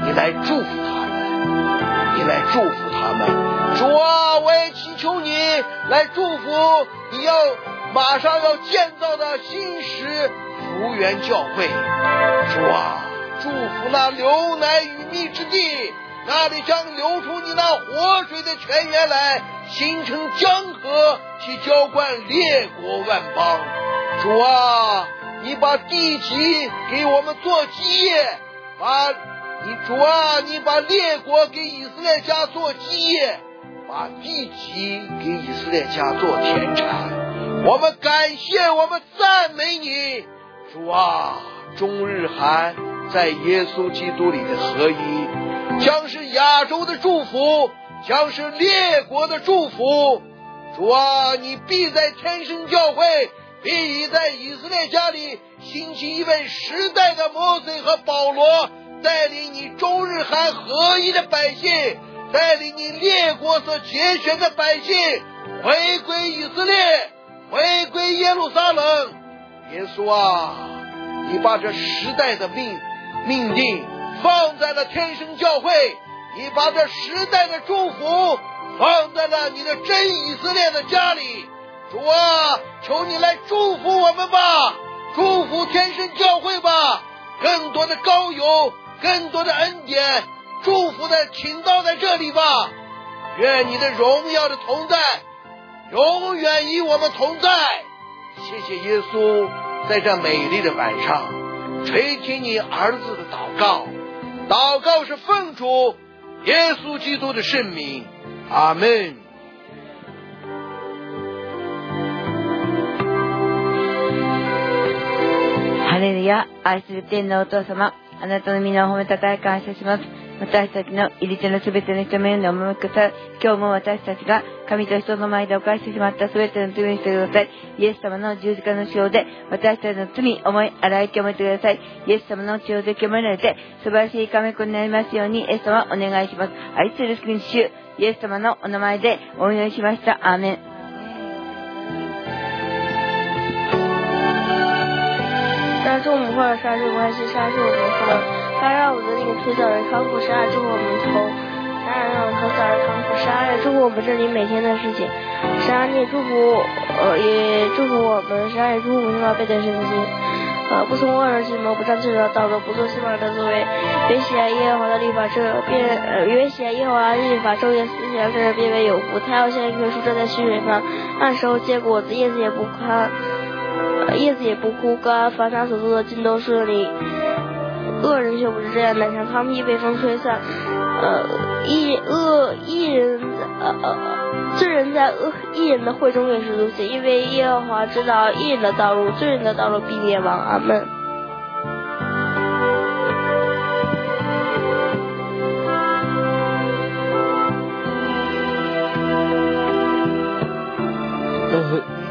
K: 你来祝福他们，你来祝福他们。主啊，我也祈求你来祝福你要马上要建造的新石福源教会。主啊，祝福那流奶与蜜之地。那里将流出你那活水的泉源来，形成江河，去浇灌列国万邦。主啊，你把地基给我们做基业，把你主啊，你把列国给以色列家做基业，把地级给以色列家做田产。我们感谢，我们赞美你，主啊，中日韩在耶稣基督里的合一。将是亚洲的祝福，将是列国的祝福。主啊，你必在天生教会，必在以色列家里兴起一位时代的摩西和保罗，带领你中日韩合一的百姓，带领你列国所节选的百姓回归以色列，回归耶路撒冷。耶稣啊，你把这时代的命命令。放在了天生教会，你把这时代的祝福放在了你的真以色列的家里。主啊，求你来祝福我们吧，祝福天生教会吧，更多的高友，更多的恩典，祝福的请到在这里吧。愿你的荣耀的同在永远与我们同在。谢谢耶稣，在这美丽的晚上垂听你儿子的祷告。祷告是奉主耶稣基督的圣名，阿门。
L: ハレルヤ、愛する天のお父様、あなたの皆を褒めたたえ感謝します。 私たちの入り手のすべての人のようにお守りください。今日も私たちが神と人の前で犯してしまったすべての罪にしてください。イエス様の十字架の塩で私たちの罪を、思い、洗い清めてください。イエス様の塩で清められて素晴らしい神子になりますようにイエス様お願いします。愛する救い主、イエス様のお名前でお祈りしました。アーメン。
M: 杀父母或者杀父母还是杀父母或他让我们的那个腿早日康复，十二祝我们头，十二让我们头早日康复，十二祝福我们这里每天的事情，十二也祝福呃也祝福我们，十二也祝福我们用背的身心，呃不从恶人计谋，不上智者道路，不做希望的作为，愿喜爱耶和华的律法，这变呃愿喜爱耶和华的律法，昼夜思想，这人变为有福。他要像一棵树站在溪水旁，按时候结果子，叶子也不干，叶子也不枯干，凡他所做的尽都顺利。恶人却不是这样的，像汤皮被风吹散。呃，一恶一人呃呃，罪人在恶一人的会中也是如此，因为耶和华知道一人的道路，罪人的道路必灭亡。阿门。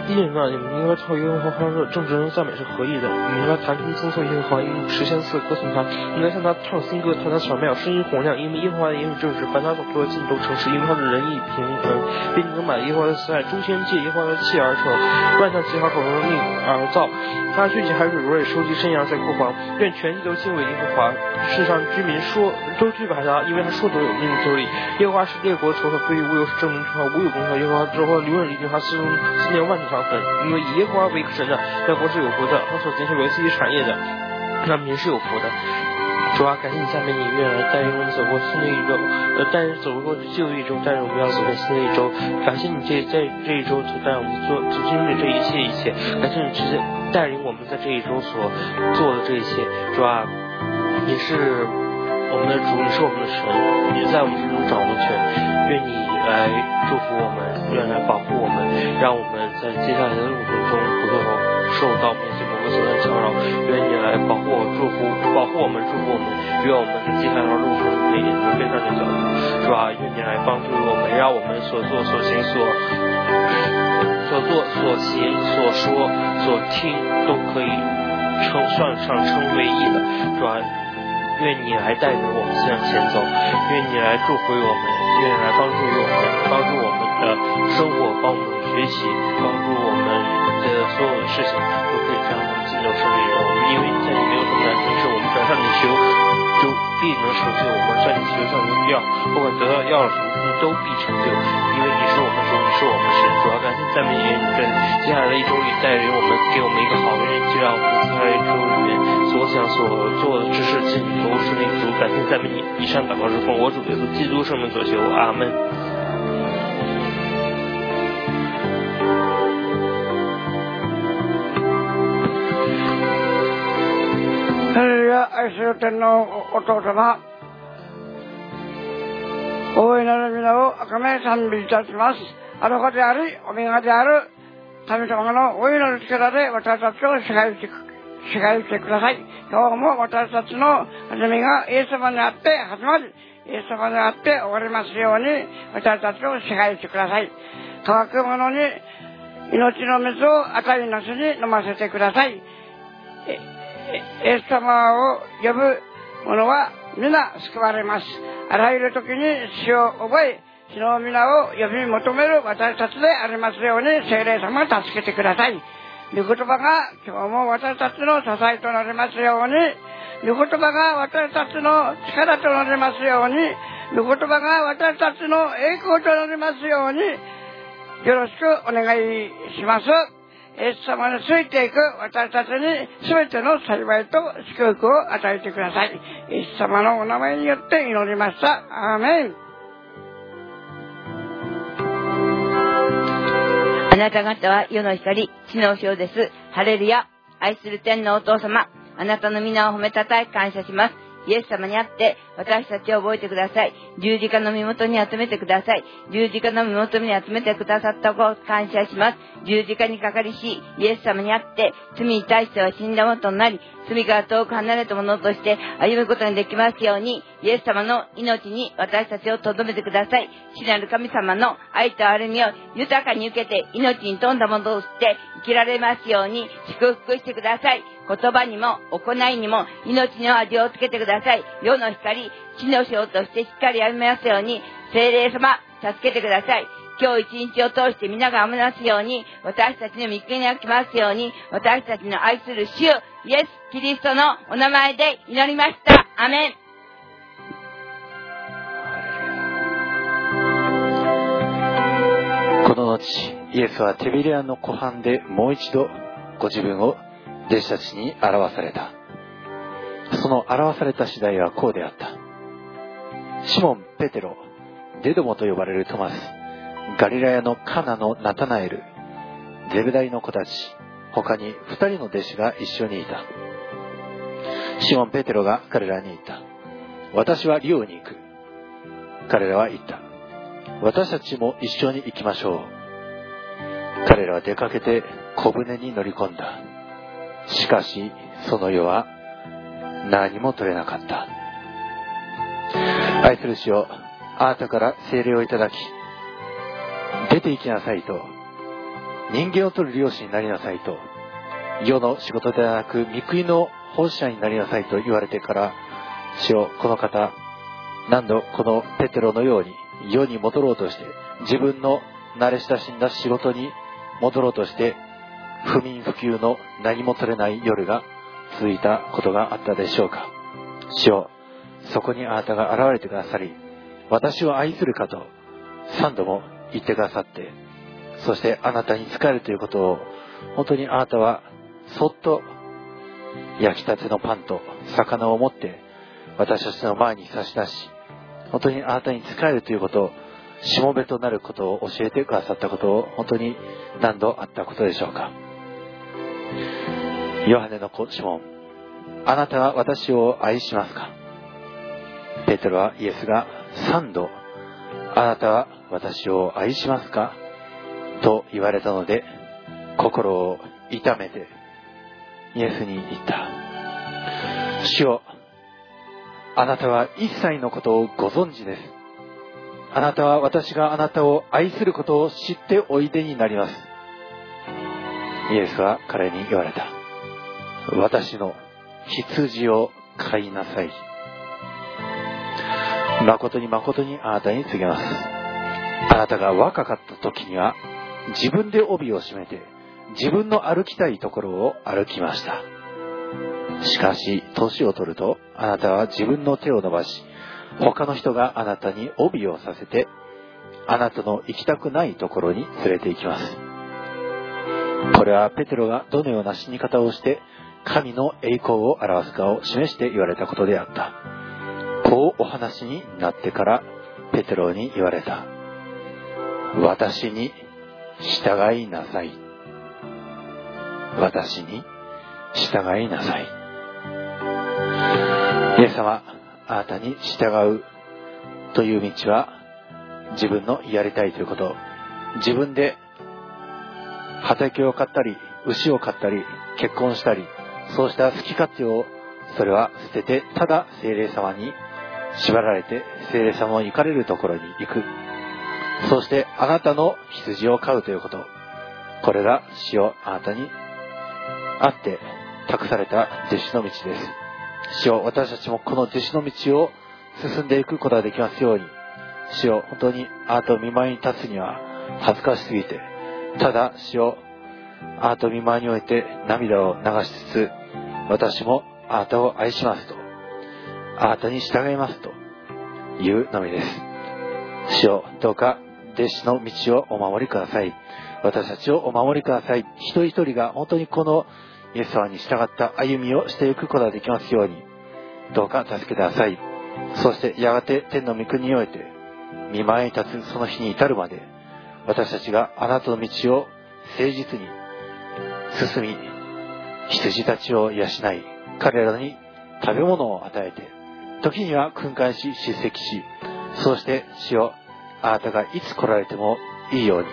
N: 因为你们应该靠耶和华欢乐，正直人赞美是何意的。你应该弹琴颂颂耶和华，用十千次歌颂他。应该向他唱新歌，弹他巧妙，声音洪亮。因为耶和华的言语正直，凡他所做的尽都诚实。因为他的仁义平衡，并能满耶和华的慈爱。诸天借耶和华的气而成，万象其他口中的命而造。他聚集海水如水，收集山羊在库房。愿全地都敬畏耶和华，世上居民说都惧怕他，因为他说都有命就理。耶和华是列国头的归于无有是证明无有功效。耶和华之后留人一句话，四中四年万里长。
O: 分，因为以耶和华为神的，那国是有福的，他所结出为自己产业的，那民是有福的。主啊，感谢你下面你愿来带领我们走过新的一周，呃，带走过旧的一周，带领我们要走进新的一周。感谢你这在这一周所带领我们做所经历这一切一切，感谢你直接带领我们在这一周所做的这一切。主啊，你是我们的主，你是我们的神，你在我们心中掌握权。愿你来祝福我们，愿来保护我们，让我们在接下来的路途中不会受到某些某个所的骚扰。愿你来保护我，祝福保护我们，祝福我们。愿我们在接下来的路程每一都非常的脚步，是吧？愿你来帮助我们，让我们所做所行所所做所行所说所听都可以称算上称为义的，是吧？愿你来带领我们向前走，愿你来祝福我们，愿你来帮助我们，帮助我们的生活，帮我们学习，帮助我们的所有的事情都可以这样的进入胜利。我们因为在你没有什么难成事，我们转向你求，就必能成就。我们向你求上荣耀，不管得到要了什么，都必成就，因为你是我们主，你是我们神。主要感谢赞美耶，在接下来的一周里带领我们，给我们一个好的日，让我们在一周里面所想所做的事识尽都是那主。感谢赞美你。以上祷告是奉我主耶稣基督圣名所求，阿门。
E: 哎呀二十，真的我我做什么？大いなる皆を赤め賛美いたします。あの子であり、おみがである、神様の大いなる力で私たちを支配してく、支配してください。今日も私たちの始めがイエス様にあって始まり、イエス様にあって終わりますように、私たちを支配してください。乾く者に命の水を赤いなしに飲ませてください。イエス様を呼ぶ者は皆救われます。あらゆる時に死を覚え、死の皆を呼び求める私たちでありますように、聖霊様を助けてください。御言葉が今日も私たちの支えとなりますように、御言葉が私たちの力となりますように、御言葉が私たちの栄光となりますように、よろしくお願いします。イエス様についていく私たちに全ての幸いと祝福を与えてください。イエス様のお名前によって祈りました。アーメン。
L: あなた方は世の光、地の塩です。ハレルヤ。愛する天のお父様、あなたの皆を褒めたたえ感謝します。イエス様に会って私たちを覚えてください。十字架の身元に集めてください。十字架の身元に集めてくださったことを感謝します。十字架にかかりし、イエス様に会って罪に対しては死んだものとなり、罪から遠く離れたものとして歩むことができますように、イエス様の命に私たちを留めてください。死なる神様の愛と歩みを豊かに受けて命に富んだものとして生きられますように祝福してください。言葉にも行いにも命の味をつけてください。世の光、地の塩としてしっかり歩みますように、精霊様、助けてください。今日一日を通して皆が歩みますように、私たちの御国が来ますように、私たちの愛する主、イエス・キリストのお名前で祈りました。アメン。
P: この後、イエスはテビリアの湖畔でもう一度ご自分を弟子たちに表された。その表された次第はこうであった。シモン・ペテロ、デドモと呼ばれるトマス、ガリラヤのカナのナタナエル、ゼブダイの子たち、他に二人の弟子が一緒にいた。シモン・ペテロが彼らに言った。私はリオに行く。彼らは言った。私たちも一緒に行きましょう。彼らは出かけて小舟に乗り込んだ。しかし、その夜は何も取れなかった。愛する主よ、あなたから精霊をいただき、出て行きなさいと、人間を取る漁師になりなさいと、世の仕事ではなく、御国の奉仕者になりなさいと言われてから、主よ、この方、何度このペテロのように世に戻ろうとして、自分の慣れ親しんだ仕事に戻ろうとして、不眠不休の何も取れない夜が続いたことがあったでしょうか。主よ、そこにあなたが現れてくださり、私を愛するかと三度も言ってくださって、そしてあなたに仕えるということを、本当にあなたはそっと焼きたてのパンと魚を持って私たちの前に差し出し、本当にあなたに仕えるということを、しもべとなることを教えてくださったことを本当に何度あったことでしょうか。ヨハネの子シモン、あなたは私を愛しますか？ペテロはイエスが3度、あなたは私を愛しますか？と言われたので、心を痛めて、イエスに言った。主よ、あなたは一切のことをご存知です。あなたは私があなたを愛することを知っておいでになります。イエスは彼に言われた。私の羊を飼いなさい。誠に誠にあなたに告げます。あなたが若かった時には自分で帯を締めて自分の歩きたいところを歩きました。しかし、年を取るとあなたは自分の手を伸ばし、他の人があなたに帯をさせて、あなたの行きたくないところに連れて行きます。これはペテロがどのような死に方をして神の栄光を表すかを示して言われたことであった。こうお話になってからペテロに言われた。私に従いなさい。私に従いなさい。イエス様、あなたに従うという道は自分のやりたいということ。自分で畑を買ったり、牛を買ったり、結婚したり、そうした好き勝手をそれは捨てて、ただ精霊様に縛られて、精霊様の行かれるところに行く。そしてあなたの羊を飼うということ。これが死をあなたにあって託された弟子の道です。主を私たちもこの弟子の道を進んでいくことができますように、主を本当にあなたを見舞いに立つには恥ずかしすぎて、ただ主をあなたを見舞いにおいて涙を流しつつ、私もあなたを愛しますと、あなたに従いますというのみです。主をどうか弟子の道をお守りください。私たちをお守りください。一人一人が本当にこのイエス様に従った歩みをしていくことができますように、どうか助けてください。そしてやがて天の御国において、見舞いに立つその日に至るまで、私たちがあなたの道を誠実に進み、羊たちを養い、彼らに食べ物を与えて、時には訓戒し、叱責し、そうして死をあなたがいつ来られてもいいように、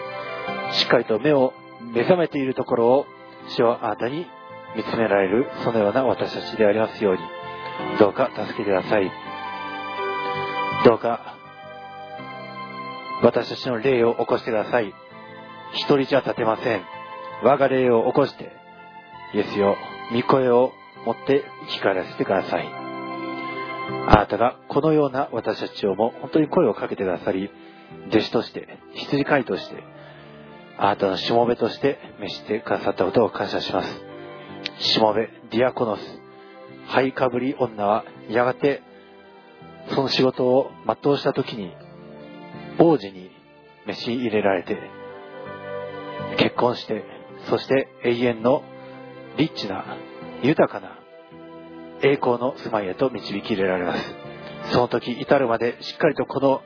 P: しっかりと目を目覚めているところを主をあなたに見つめられる、そのような私たちでありますように、どうか助けてください。どうか、私たちの霊を起こしてください。一人じゃ立てません。我が霊を起こして、イエスよ、御声を持って生き返らせてください。あなたがこのような私たちをも本当に声をかけてくださり、弟子として、羊飼いとして、あなたのしもべとして召してくださったことを感謝します。しもべ、ディアコノス、灰かぶり女はやがてその仕事を全うした時に王子に召し入れられて結婚してそして永遠のリッチな豊かな栄光の住まいへと導き入れられます。その時至るまでしっかりとこの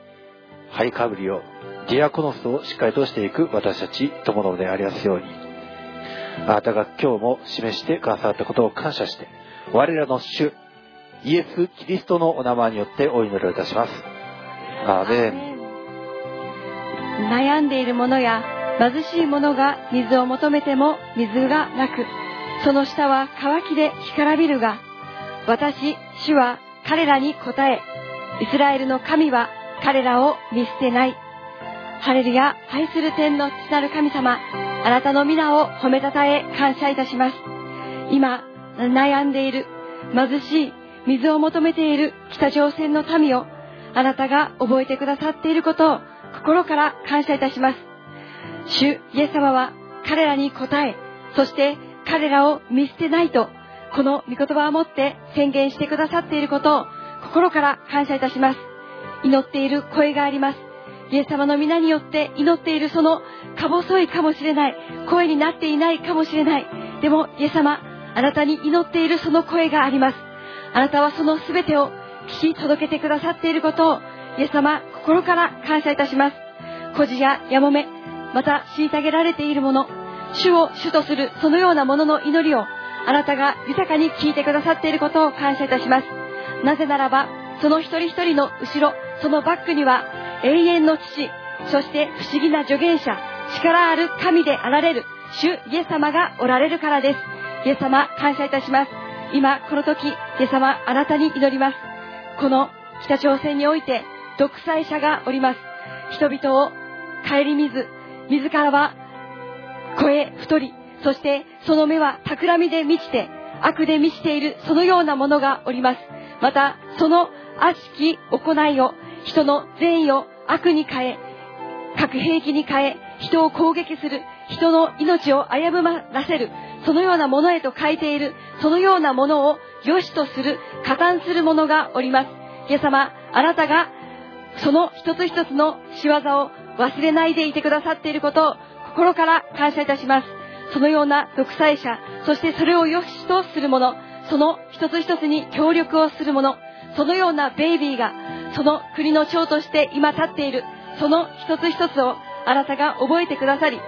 P: 灰かぶりをディアコノスをしっかりとしていく私たち友のでありますようにあなたが今日も示してくださったことを感謝して我らの主イエス・キリストのお名前によってお祈りをいたします。アーメン。
Q: 悩んでいる者や貧しい者が水を求めても水がなく、その下は乾きで干からびるが、私、主は彼らに答え、イスラエルの神は彼らを見捨てない。ハレルヤ、愛する天の父なる神様、あなたの皆を褒めたたえ感謝いたします。今、悩んでいる、貧しい、水を求めている北朝鮮の民を、あなたが覚えてくださっていることを心から感謝いたします。主イエス様は彼らに答え、そして彼らを見捨てないと、この御言葉をもって宣言してくださっていることを心から感謝いたします。祈っている声があります。イエス様の皆によって祈っているそのか細いかもしれない声になっていないかもしれないでもイエス様あなたに祈っているその声がありますあなたはその全てを聞き届けてくださっていることをイエス様心から感謝いたします。孤児ややもめまた虐げられているもの主を主とするそのようなものの祈りをあなたが豊かに聞いてくださっていることを感謝いたします。なぜならばその一人一人の後ろそのバックには永遠の父そして不思議な助言者力ある神であられる主イエス様がおられるからです。イエス様感謝いたします。今この時イエス様あなたに祈ります。この北朝鮮において独裁者がおります。人々を顧みず自らは声太りそしてその目は企みで満ちて悪で満ちているそのようなものがおります。またその悪しき行いを人の善意を悪に変え核兵器に変え人を攻撃する人の命を危ぶまらせるそのようなものへと変えているそのようなものを良しとする加担する者がおります。イエス様あなたがその一つ一つの仕業を忘れないでいてくださっていることを心から感謝いたします。そのような独裁者そしてそれを良しとする者その一つ一つに協力をする者そのようなベイビーがその国の長として今立っているその一つ一つをあなたが覚えてくださり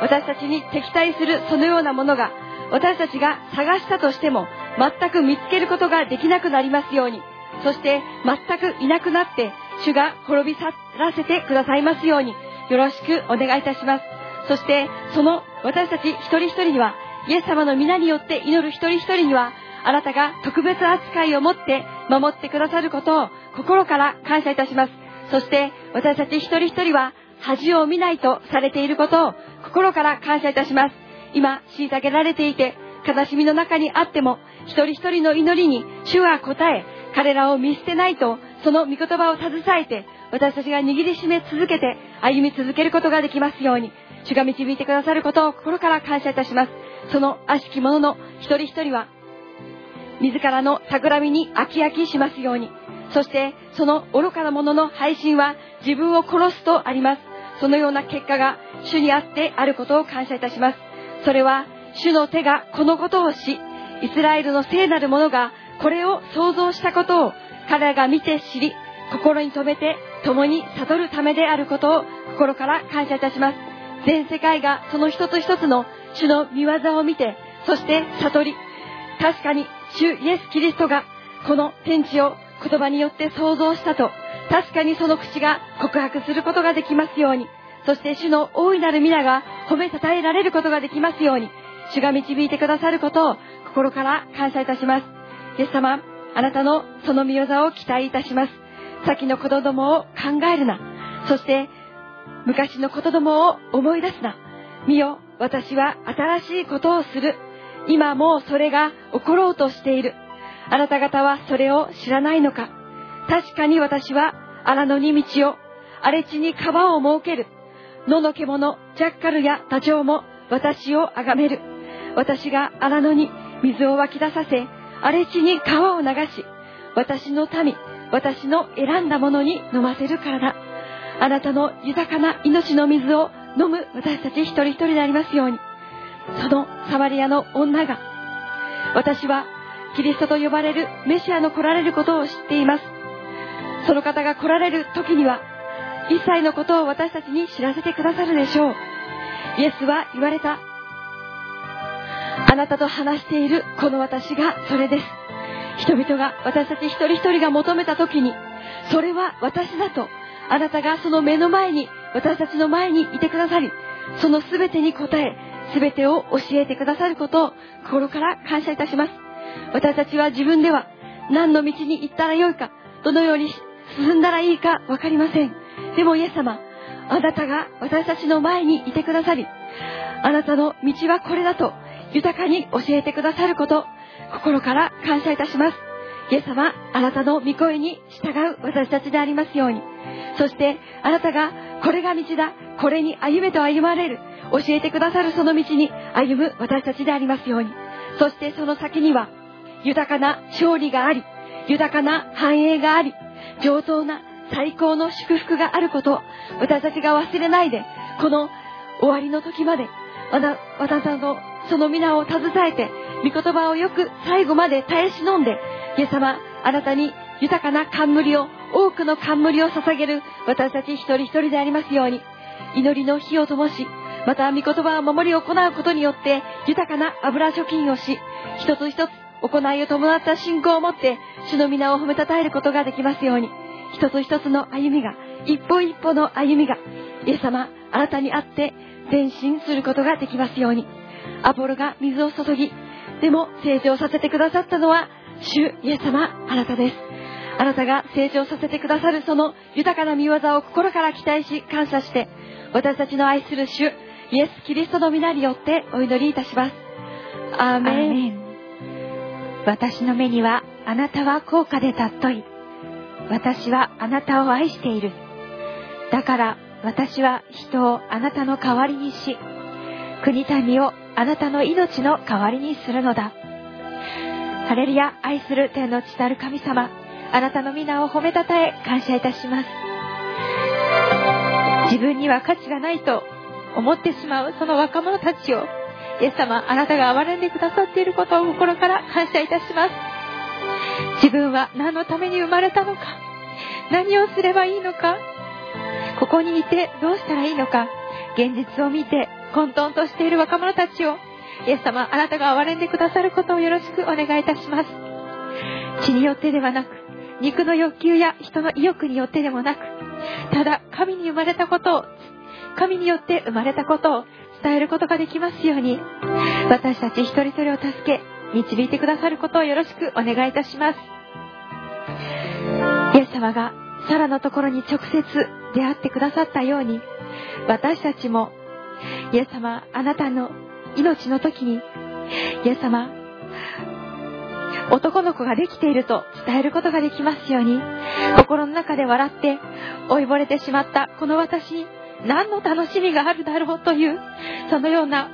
Q: 私たちに敵対するそのようなものが私たちが探したとしても全く見つけることができなくなりますようにそして全くいなくなって主が滅び去らせてくださいますようによろしくお願いいたします。そしてその私たち一人一人にはイエス様の皆によって祈る一人一人にはあなたが特別扱いを持って守ってくださることを心から感謝いたします。そして私たち一人一人は恥を見ないとされていることを心から感謝いたします。今虐げられていて悲しみの中にあっても一人一人の祈りに主は答え彼らを見捨てないとその御言葉を携えて私たちが握りしめ続けて歩み続けることができますように主が導いてくださることを心から感謝いたします。その悪しき者の一人一人は自らの企みに飽き飽きしますようにそしてその愚かな者の配信は自分を殺すとあります。そのような結果が主にあってあることを感謝いたします。それは主の手がこのことをしイスラエルの聖なる者がこれを想像したことを彼らが見て知り心に留めて共に悟るためであることを心から感謝いたします。全世界がその一つ一つの主の見業を見てそして悟り確かに主イエス・キリストがこの天地を言葉によって想像したと確かにその口が告白することができますようにそして主の大いなる皆が褒めたたえられることができますように主が導いてくださることを心から感謝いたします。イエス様あなたのその御業を期待いたします。先の子供を考えるな。そして昔の子供を思い出すな。見よ私は新しいことをする。今もうそれが起ころうとしている。あなた方はそれを知らないのか。確かに私は荒野に道を荒れ地に川を設ける。野の獣ジャッカルやダチョウも私を崇める。私が荒野に水を湧き出させ荒れ地に川を流し私の民私の選んだものに飲ませるからだ。あなたの豊かな命の水を飲む私たち一人一人でありますように。そのサマリアの女が私はキリストと呼ばれるメシアの来られることを知っています。その方が来られる時には一切のことを私たちに知らせてくださるでしょう。イエスは言われたあなたと話しているこの私がそれです。人々が私たち一人一人が求めた時にそれは私だと。あなたがその目の前に私たちの前にいてくださりその全てに答え全てを教えてくださることを心から感謝いたします。私たちは自分では何の道に行ったらよいかどのように進んだらいいか分かりません。でもイエス様あなたが私たちの前にいてくださりあなたの道はこれだと豊かに教えてくださること心から感謝いたします。イエス様あなたの御声に従う私たちでありますように。そしてあなたがこれが道だこれに歩めと歩まれる教えてくださるその道に歩む私たちでありますように。そしてその先には豊かな勝利があり豊かな繁栄があり上等な最高の祝福があること私たちが忘れないで、この終わりの時まで、私たちのその皆を携えて、御言葉をよく最後まで耐え忍んで、イエス様、あなたに豊かな冠を、多くの冠を捧げる私たち一人一人でありますように、祈りの火を灯し、また御言葉を守り行うことによって、豊かな油貯金をし、一つ一つ行いを伴った信仰を持って、主の皆を褒めたたえることができますように、一つ一つの歩みが、一歩一歩の歩みが、イエス様、あなたにあって前進することができますように。アポロが水を注ぎ、でも成長させてくださったのは、主イエス様、あなたです。あなたが成長させてくださるその豊かな見業を心から期待し、感謝して、私たちの愛する主、イエス・キリストの皆によってお祈りいたします。アーメン。
A: 私の目にはあなたは高価で尊い。私はあなたを愛している。だから私は人をあなたの代わりにし、国民をあなたの命の代わりにするのだ。ハレルヤ、愛する天の父なる神様、あなたの皆を褒めたたえ感謝いたします。自分には価値がないと思ってしまうその若者たちを、イエス様、あなたが憐れんでくださっていることを心から感謝いたします。自分は何のために生まれたのか、何をすればいいのか、ここにいてどうしたらいいのか、現実を見て混沌としている若者たちを、イエス様、あなたが憐れんでくださることをよろしくお願いいたします。血によってではなく、肉の欲求や人の意欲によってでもなく、ただ神に生まれたことを、神によって生まれたことを伝えることができますように、私たち一人一人を助け、導いてくださることをよろしくお願いいたします。イエス様がサラのところに直接出会ってくださったように、私たちも、イエス様、あなたの命の時に、イエス様、男の子ができていると伝えることができますように、心の中で笑って追い惚れてしまったこの私に何の楽しみがあるだろうという、そのような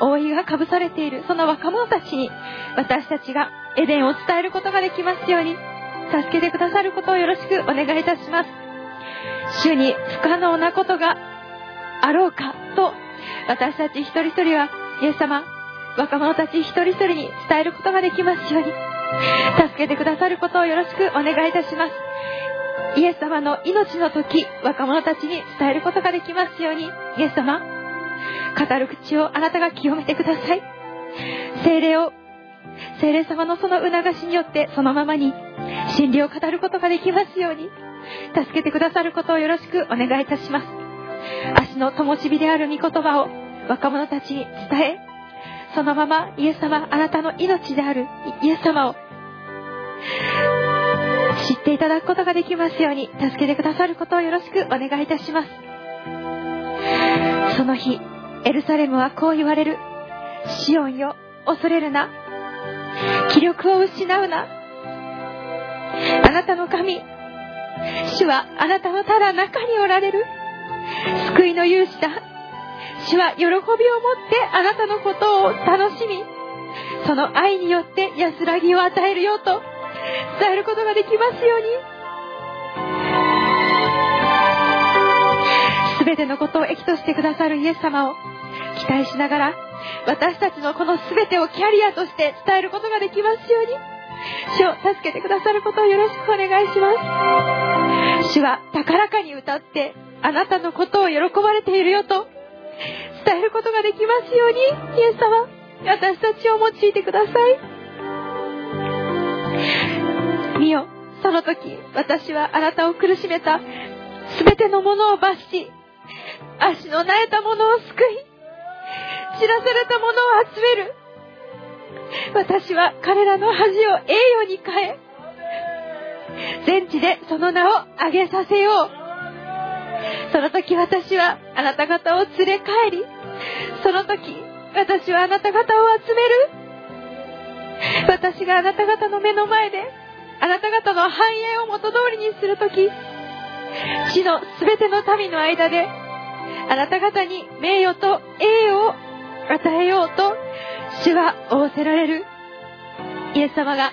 A: 覆いがかぶされているその若者たちに私たちがエデンを伝えることができますように、助けてくださることをよろしくお願いいたします。主に不可能なことがあろうかと私たち一人一人はイエス様若者たち一人一人に伝えることができますように助けてくださることをよろしくお願いいたします。イエス様の命の時若者たちに伝えることができますようにイエス様語る口をあなたが清めてください。精霊を精霊様のその促しによってそのままに真理を語ることができますように助けてくださることをよろしくお願いいたします。足の灯火である御言葉を若者たちに伝えそのままイエス様あなたの命であるイエス様を知っていただくことができますように助けてくださることをよろしくお願いいたします。その日エルサレムはこう言われる。シオンよ恐れるな。気力を失うな。あなたの神。主はあなたのただ中におられる。救いの勇士だ。主は喜びを持ってあなたのことを楽しみその愛によって安らぎを与えるよと伝えることができますように。全てのことを益としてくださるイエス様を期待しながら私たちのこの全てをキャリアとして伝えることができますように。主を助けてくださることをよろしくお願いします。主は高らかに歌ってあなたのことを喜ばれているよと伝えることができますようにイエス様私たちを用いてください。見よその時私はあなたを苦しめた。全てのものを罰し足のなえたものを救い散らされたものを集める。私は彼らの恥を栄誉に変え全地でその名を挙げさせよう。その時私はあなた方を連れ帰りその時私はあなた方を集める。私があなた方の目の前であなた方の繁栄を元通りにする時地の全ての民の間であなた方に名誉と栄誉を与えようと主は仰せられる。イエス様が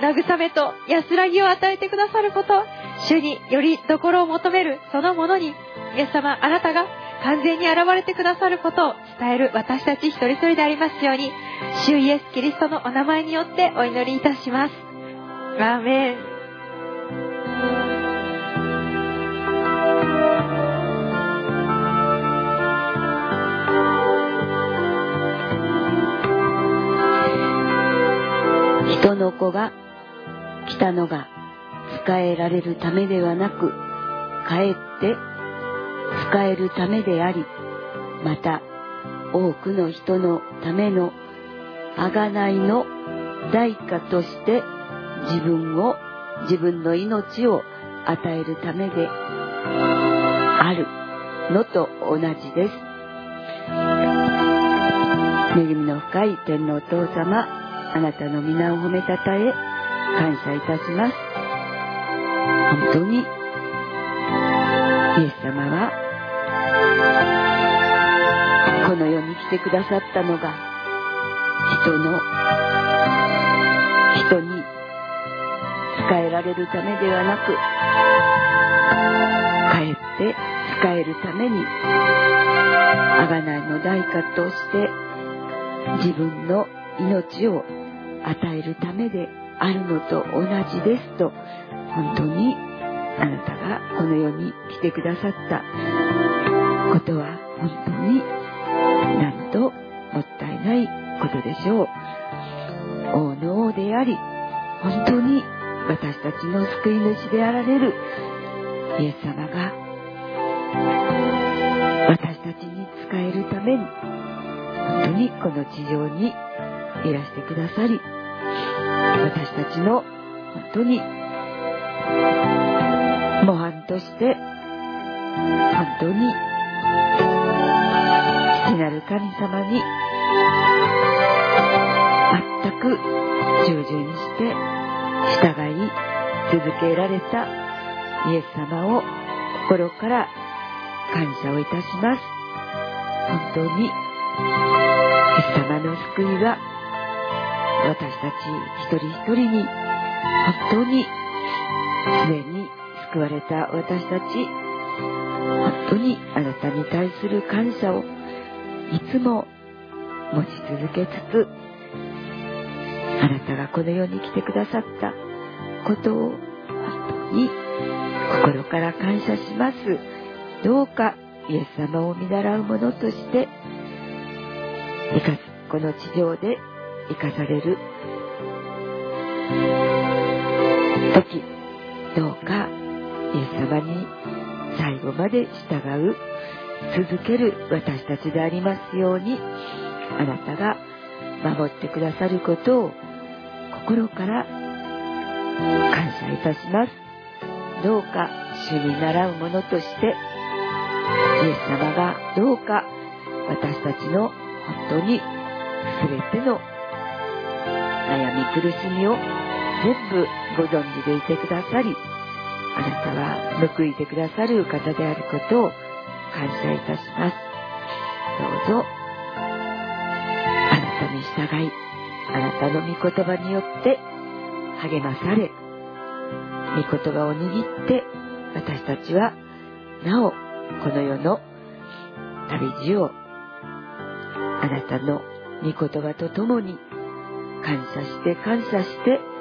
A: 慰めと安らぎを与えてくださること、主によりどころを求めるそのものに、イエス様、あなたが完全に現れてくださることを伝える私たち一人一人でありますように、主イエス・キリストのお名前によってお祈りいたします。アーメン。
B: 人の子が来たのが使えられるためではなく、かえって使えるためであり、また多くの人のための贖いの代価として自分を、自分の命を与えるためであるのと同じです。恵みの深い天皇お父様、あなたの皆を褒めたたえ、感謝いたします。本当に、イエス様は、この世に来てくださったのが、人の、人に使えられるためではなく、かえって使えるために、贖いの代価として、自分の命を与えるためであるのと同じですと、本当にあなたがこの世に来てくださったことは本当になんともったいないことでしょう。王の王であり、本当に私たちの救い主であられるイエス様が私たちに使えるために本当にこの地上にいらしてくださり、私たちの本当に模範として本当に父なる神様に全く従順にして従い続けられたイエス様を心から感謝をいたします。本当にイエス様の救いは私たち一人一人に本当にすでに救われた私たち。本当にあなたに対する感謝をいつも持ち続けつつあなたがこの世に来てくださったことを本当に心から感謝します。どうかイエス様を見習う者として生かこの地上で生かされる時どうかイエス様に最後まで従う続ける私たちでありますようにあなたが守ってくださることを心から感謝いたします。どうか主に習う者としてイエス様がどうか私たちの本当に全ての悩み苦しみを全部ご存知でいてくださりあなたは報いてくださる方であることを感謝いたします。どうぞあなたに従いあなたの御言葉によって励まされ御言葉を握って私たちはなおこの世の旅路をあなたの御言葉とともに感謝して感謝して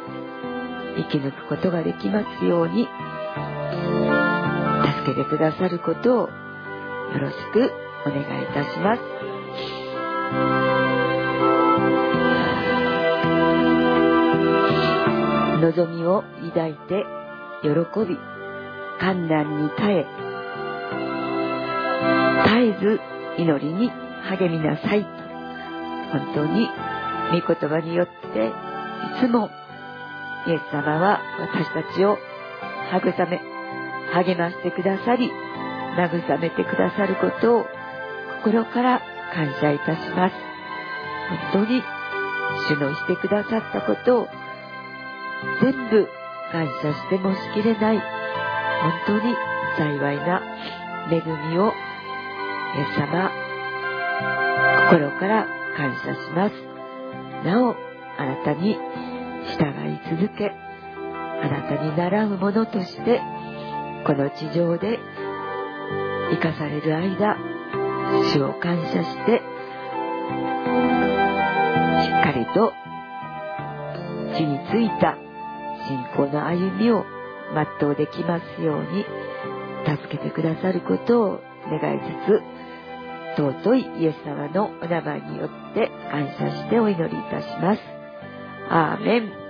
B: 生き抜くことができますように助けてくださることをよろしくお願いいたします。望みを抱いて喜び、観難に耐え、絶えず祈りに励みなさい、本当に御言葉によっていつもイエス様は私たちを慰め、励ましてくださり、慰めてくださることを心から感謝いたします。本当に主のしてくださったことを全部感謝してもしきれない本当に幸いな恵みをイエス様心から感謝します。なお、あなたに従い続けあなたに習うものとしてこの地上で生かされる間主を感謝してしっかりと地についた信仰の歩みを全うできますように助けてくださることを願いつつ尊いイエス様のお名前によって感謝してお祈りいたします。アーメン。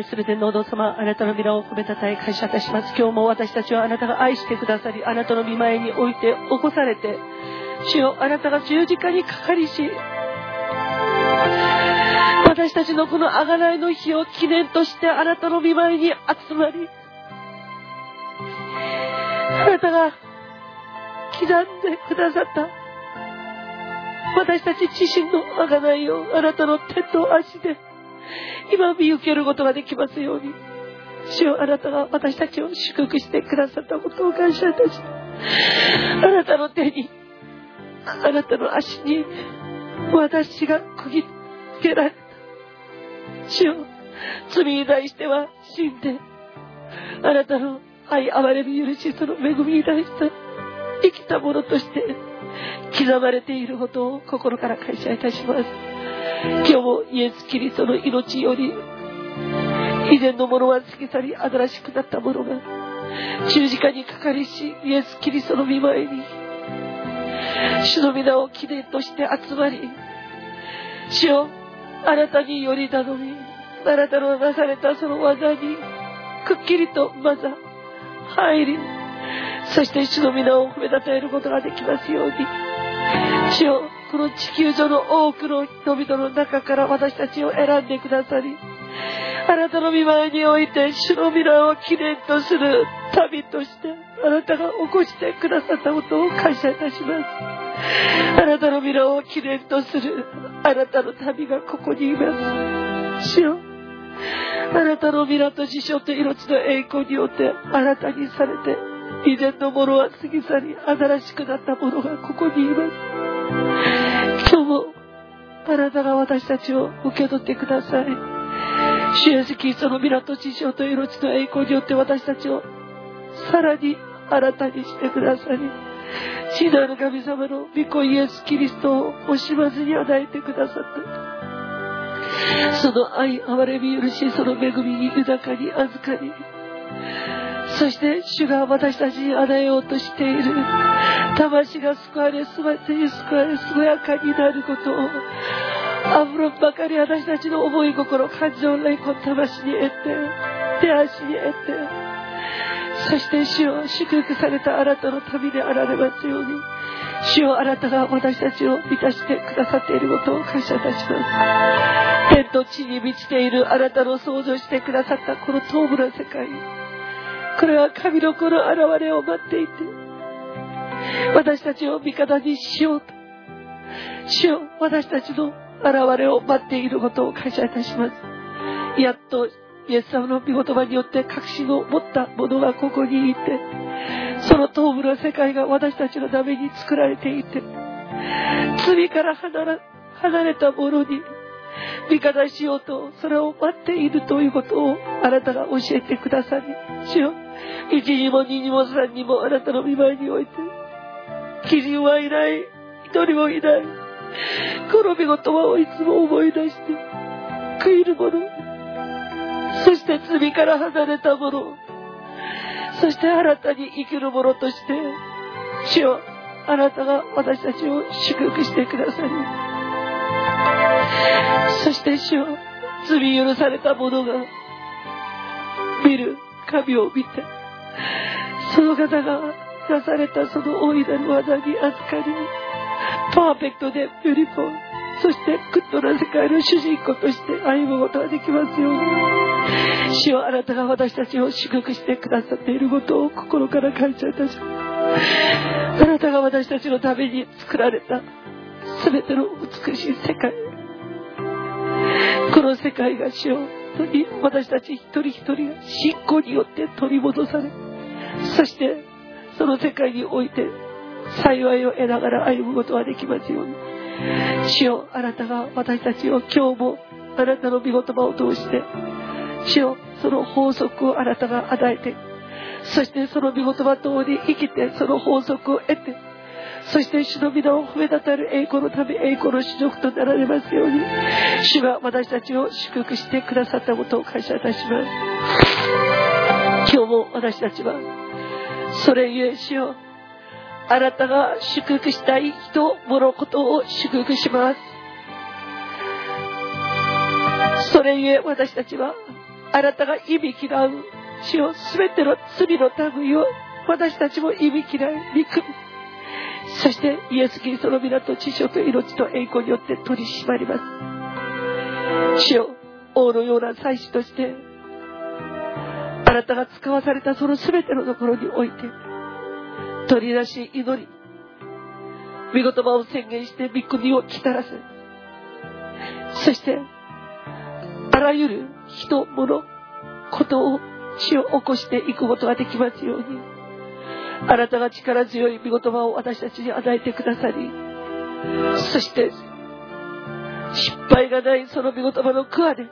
J: 愛する天皇堂様、あなたの皆を褒めたたえ感謝いたします。今日も私たちはあなたが愛してくださり、あなたの御前に置いて起こされて、主よあなたが十字架にかかりし、私たちのこの贖いの日を記念としてあなたの御前に集まり、あなたが刻んでくださった。私たち自身の贖いをあなたの手と足で今見受けることができますように。主よあなたが私たちを祝福してくださったことを感謝いたしあなたの手にあなたの足に私が釘付けられた。主よ罪に対しては死んであなたの愛憐れみ許しその恵みに対して生きたものとして刻まれていることを心から感謝いたします。今日もイエス・キリストの命より以前のものは過ぎ去り新しくなったものが十字架にかかりしイエス・キリストの御前に主の皆を記念として集まり主よあなたにより頼みあなたのなされたその技にくっきりとまず入りそして主の皆を褒めたたえることができますように。主よこの地球上の多くの人々の中から私たちを選んでくださりあなたの御前において主の皆を記念とする旅としてあなたが起こしてくださったことを感謝いたします。あなたの皆を記念とするあなたの旅がここにいます。主よあなたの皆と師匠と命の栄光によって新たにされて以前のものは過ぎ去り新しくなったものがここにいます。今日もあなたが私たちを受け取ってください。主イエスキリストの皆と師匠と命の栄光によって私たちをさらに新たにしてくださり死なる神様の御子イエス・キリストを惜しまずに与えてくださった。その愛憐れみ許しその恵みに豊かに預かりそして主が私たちに与えようとしている。魂が救われ全てに救われ健やかになることをアフロンばかり私たちの思い心感情霊魂魂に得て手足に得てそして主を祝福されたあなたの旅であられますように主をあなたが私たちを満たしてくださっていることを感謝いたします。天と地に満ちているあなたの創造してくださったこの遠部の世界。これは神の子の現れを待っていて私たちを味方にしようと主を私たちの現れを待っていることを感謝いたします。やっとイエス様の御言葉によって確信を持った者がここにいてその東部の世界が私たちのために作られていて罪から離れた者に味方しようとそれを待っているということをあなたが教えてくださり主よ一にも二にも三にもあなたの御前において基準はいない。一人もいない。この御言葉をいつも思い出して悔いる者そして罪から離れた者そして新たに生きる者として主よあなたが私たちを祝福してくださり。そして主よ罪許された者が見る。神を見てその方がなされたその大いなる技に預かりパーフェクトで beautiful そして good な世界の主人公として歩むことができますように。主はあなたが私たちを祝福してくださっていることを心から感謝いたします。あなたが私たちのために作られた全ての美しい世界この世界が主を当に私たち一人一人が信仰によって取り戻されそしてその世界において幸いを得ながら歩むことができますように。主よあなたが私たちを今日もあなたの御言葉を通して主よその法則をあなたが与えてそしてその御言葉通り生きてその法則を得てそして主の皆を褒めたたる栄光のため栄光の主力となられますように主が私たちを祝福してくださったことを感謝いたします。今日も私たちはそれゆえ主よあなたが祝福したい人物事を祝福します。それゆえ私たちはあなたが意味嫌う主を全ての罪の類を私たちも意味嫌い憎みそしてイエス・キリストの皆と知性と命と栄光によって取り締まります。主よ王のような祭司としてあなたが使わされたその全てのところにおいて取り出し祈り御言葉を宣言して御国を来たらせそしてあらゆる人物ことを死を起こしていくことができますように。あなたが力強い御言葉を私たちに与えてくださりそして失敗がないその御言葉の桑で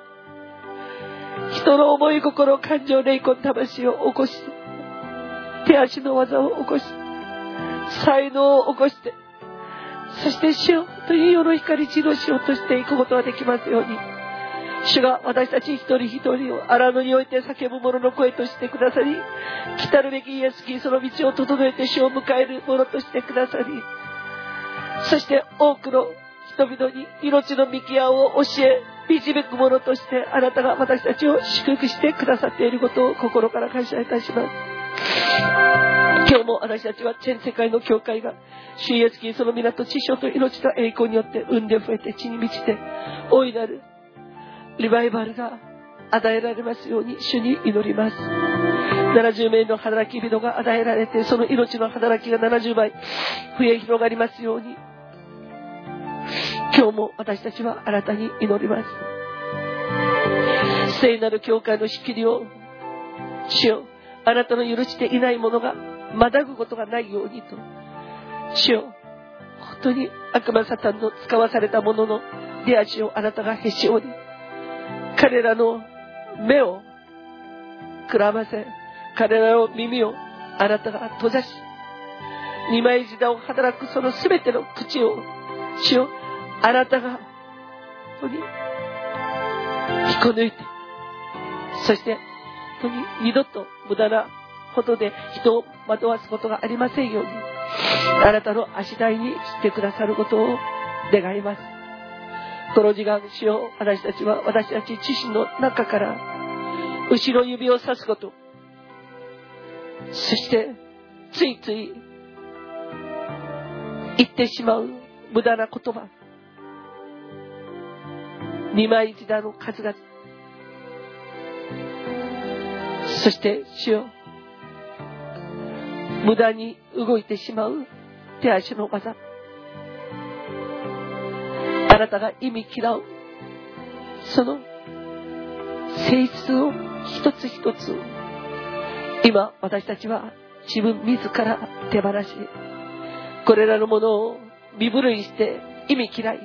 J: 人の思い心感情霊魂魂を起こし手足の技を起こし才能を起こしてそして死をという世の光地の死をとしていくことができますように。主が私たち一人一人を荒野において叫ぶ者の声としてくださり来たるべきイエス・キリストの道を整えて主を迎える者としてくださりそして多くの人々に命の見極を教え導く者としてあなたが私たちを祝福してくださっていることを心から感謝いたします。今日も私たちは全世界の教会が主イエスキリストの皆と知性と命と栄光によって産んで増えて地に満ちて大いなるリバイバルが与えられますように主に祈ります。70名の働き人が与えられてその命の働きが70倍増え広がりますように。今日も私たちは新たに祈ります。聖なる教会の仕切りを主よあなたの許していないものがまだぐことがないようにと。主よ本当に悪魔サタンの使わされたものの出足をあなたがへし折り。彼らの目をくらませ彼らの耳をあなたが閉ざし二枚舌を働くその全ての口を主をあなたが本当に引っこ抜いてそして本当に二度と無駄なことで人を惑わすことがありませんようにあなたの足台にしてくださることを願います。この時間主を私たちは私たち自身の中から後ろ指をさすこと。そしてついつい言ってしまう無駄な言葉。二枚舌の数々。そして主よ無駄に動いてしまう手足の技。あなたが意味嫌う。その性質を一つ一つ。今私たちは自分自ら手放しこれらのものを身震いして意味嫌い。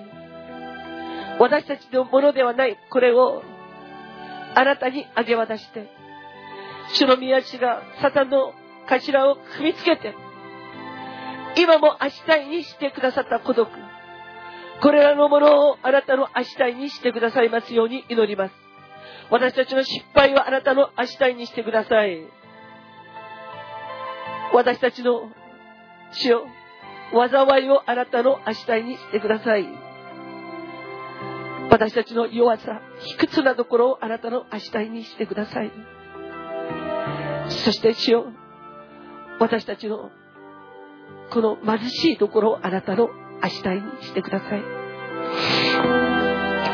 J: 私たちのものではない。これをあなたにあげ渡して。主の宮地がサタンの頭を踏みつけて。今も足台にしてくださった孤独。これらのものをあなたの足台にしてくださいますように祈ります。私たちの失敗はあなたの足台にしてください。私たちの死を災いをあなたの足台にしてください。私たちの弱さ卑屈なところをあなたの足台にしてください。そして主よ私たちのこの貧しいところをあなたの足台にしてください。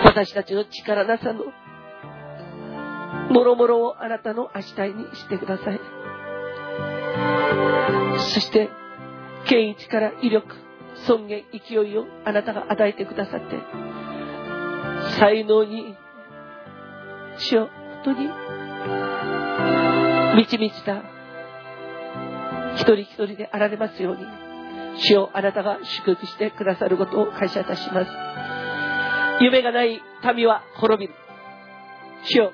J: 私たちの力なさのもろもろをあなたの足台にしてください。そして権威力威力尊厳勢いをあなたが与えてくださって才能に主よ本当に満ち満ちた一人一人であられますように。主よあなたが祝福してくださることを感謝いたします。夢がない民は滅びる。主よ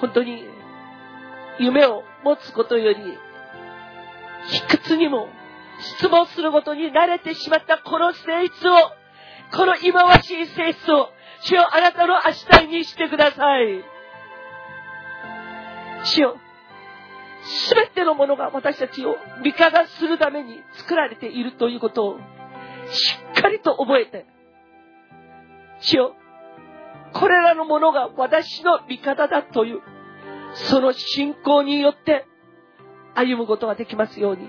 J: 本当に夢を持つことより、卑屈にも質問することに慣れてしまったこの性質を、この忌まわしい性質を、主よあなたの足台にしてください。主よすべてのものが私たちを味方するために作られているということをしっかりと覚えて、主よこれらのものが私の味方だという、その信仰によって歩むことができますように、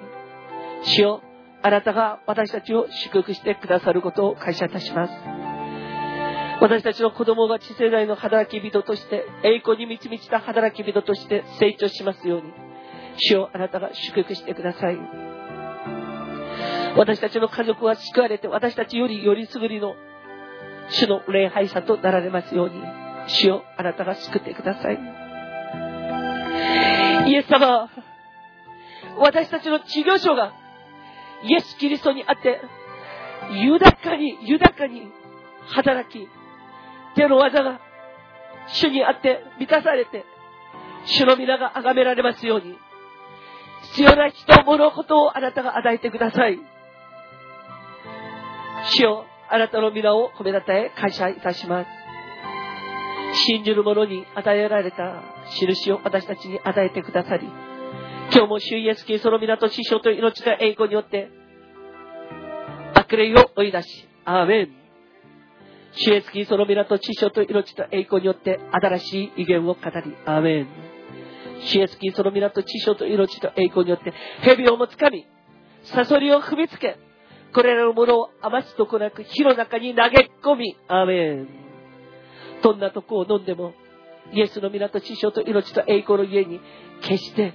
J: 主よあなたが私たちを祝福してくださることを感謝いたします。私たちの子供が次世代の働き人として、栄光に満ち満ちた働き人として成長しますように、主をあなたが祝福してください。私たちの家族は救われて、私たちよりよりすぐりの主の礼拝者となられますように、主をあなたが救ってください。イエス様、私たちの事業所がイエス・キリストにあって、豊かに、豊かに働き、手の技が主にあって満たされて、主の皆が崇められますように、必要な人、物事をあなたが与えてください。主よ、あなたの皆を褒めたたえ感謝いたします。信じる者に与えられた印を私たちに与えてくださり、今日も主イエスキリストの皆と師匠と命の栄光によって、悪霊を追い出し、アーメン。主イエスキリストの皆と師匠と命と栄光によって新しい威厳を語り、アーメン。主イエスキリストの皆と師匠と命と栄光によって、蛇をもつかみ、サソリを踏みつけ、これらのものを余すとこなく火の中に投げ込み、アーメン。どんなとこを飲んでも、イエスの皆と師匠と命と栄光の家に、決して、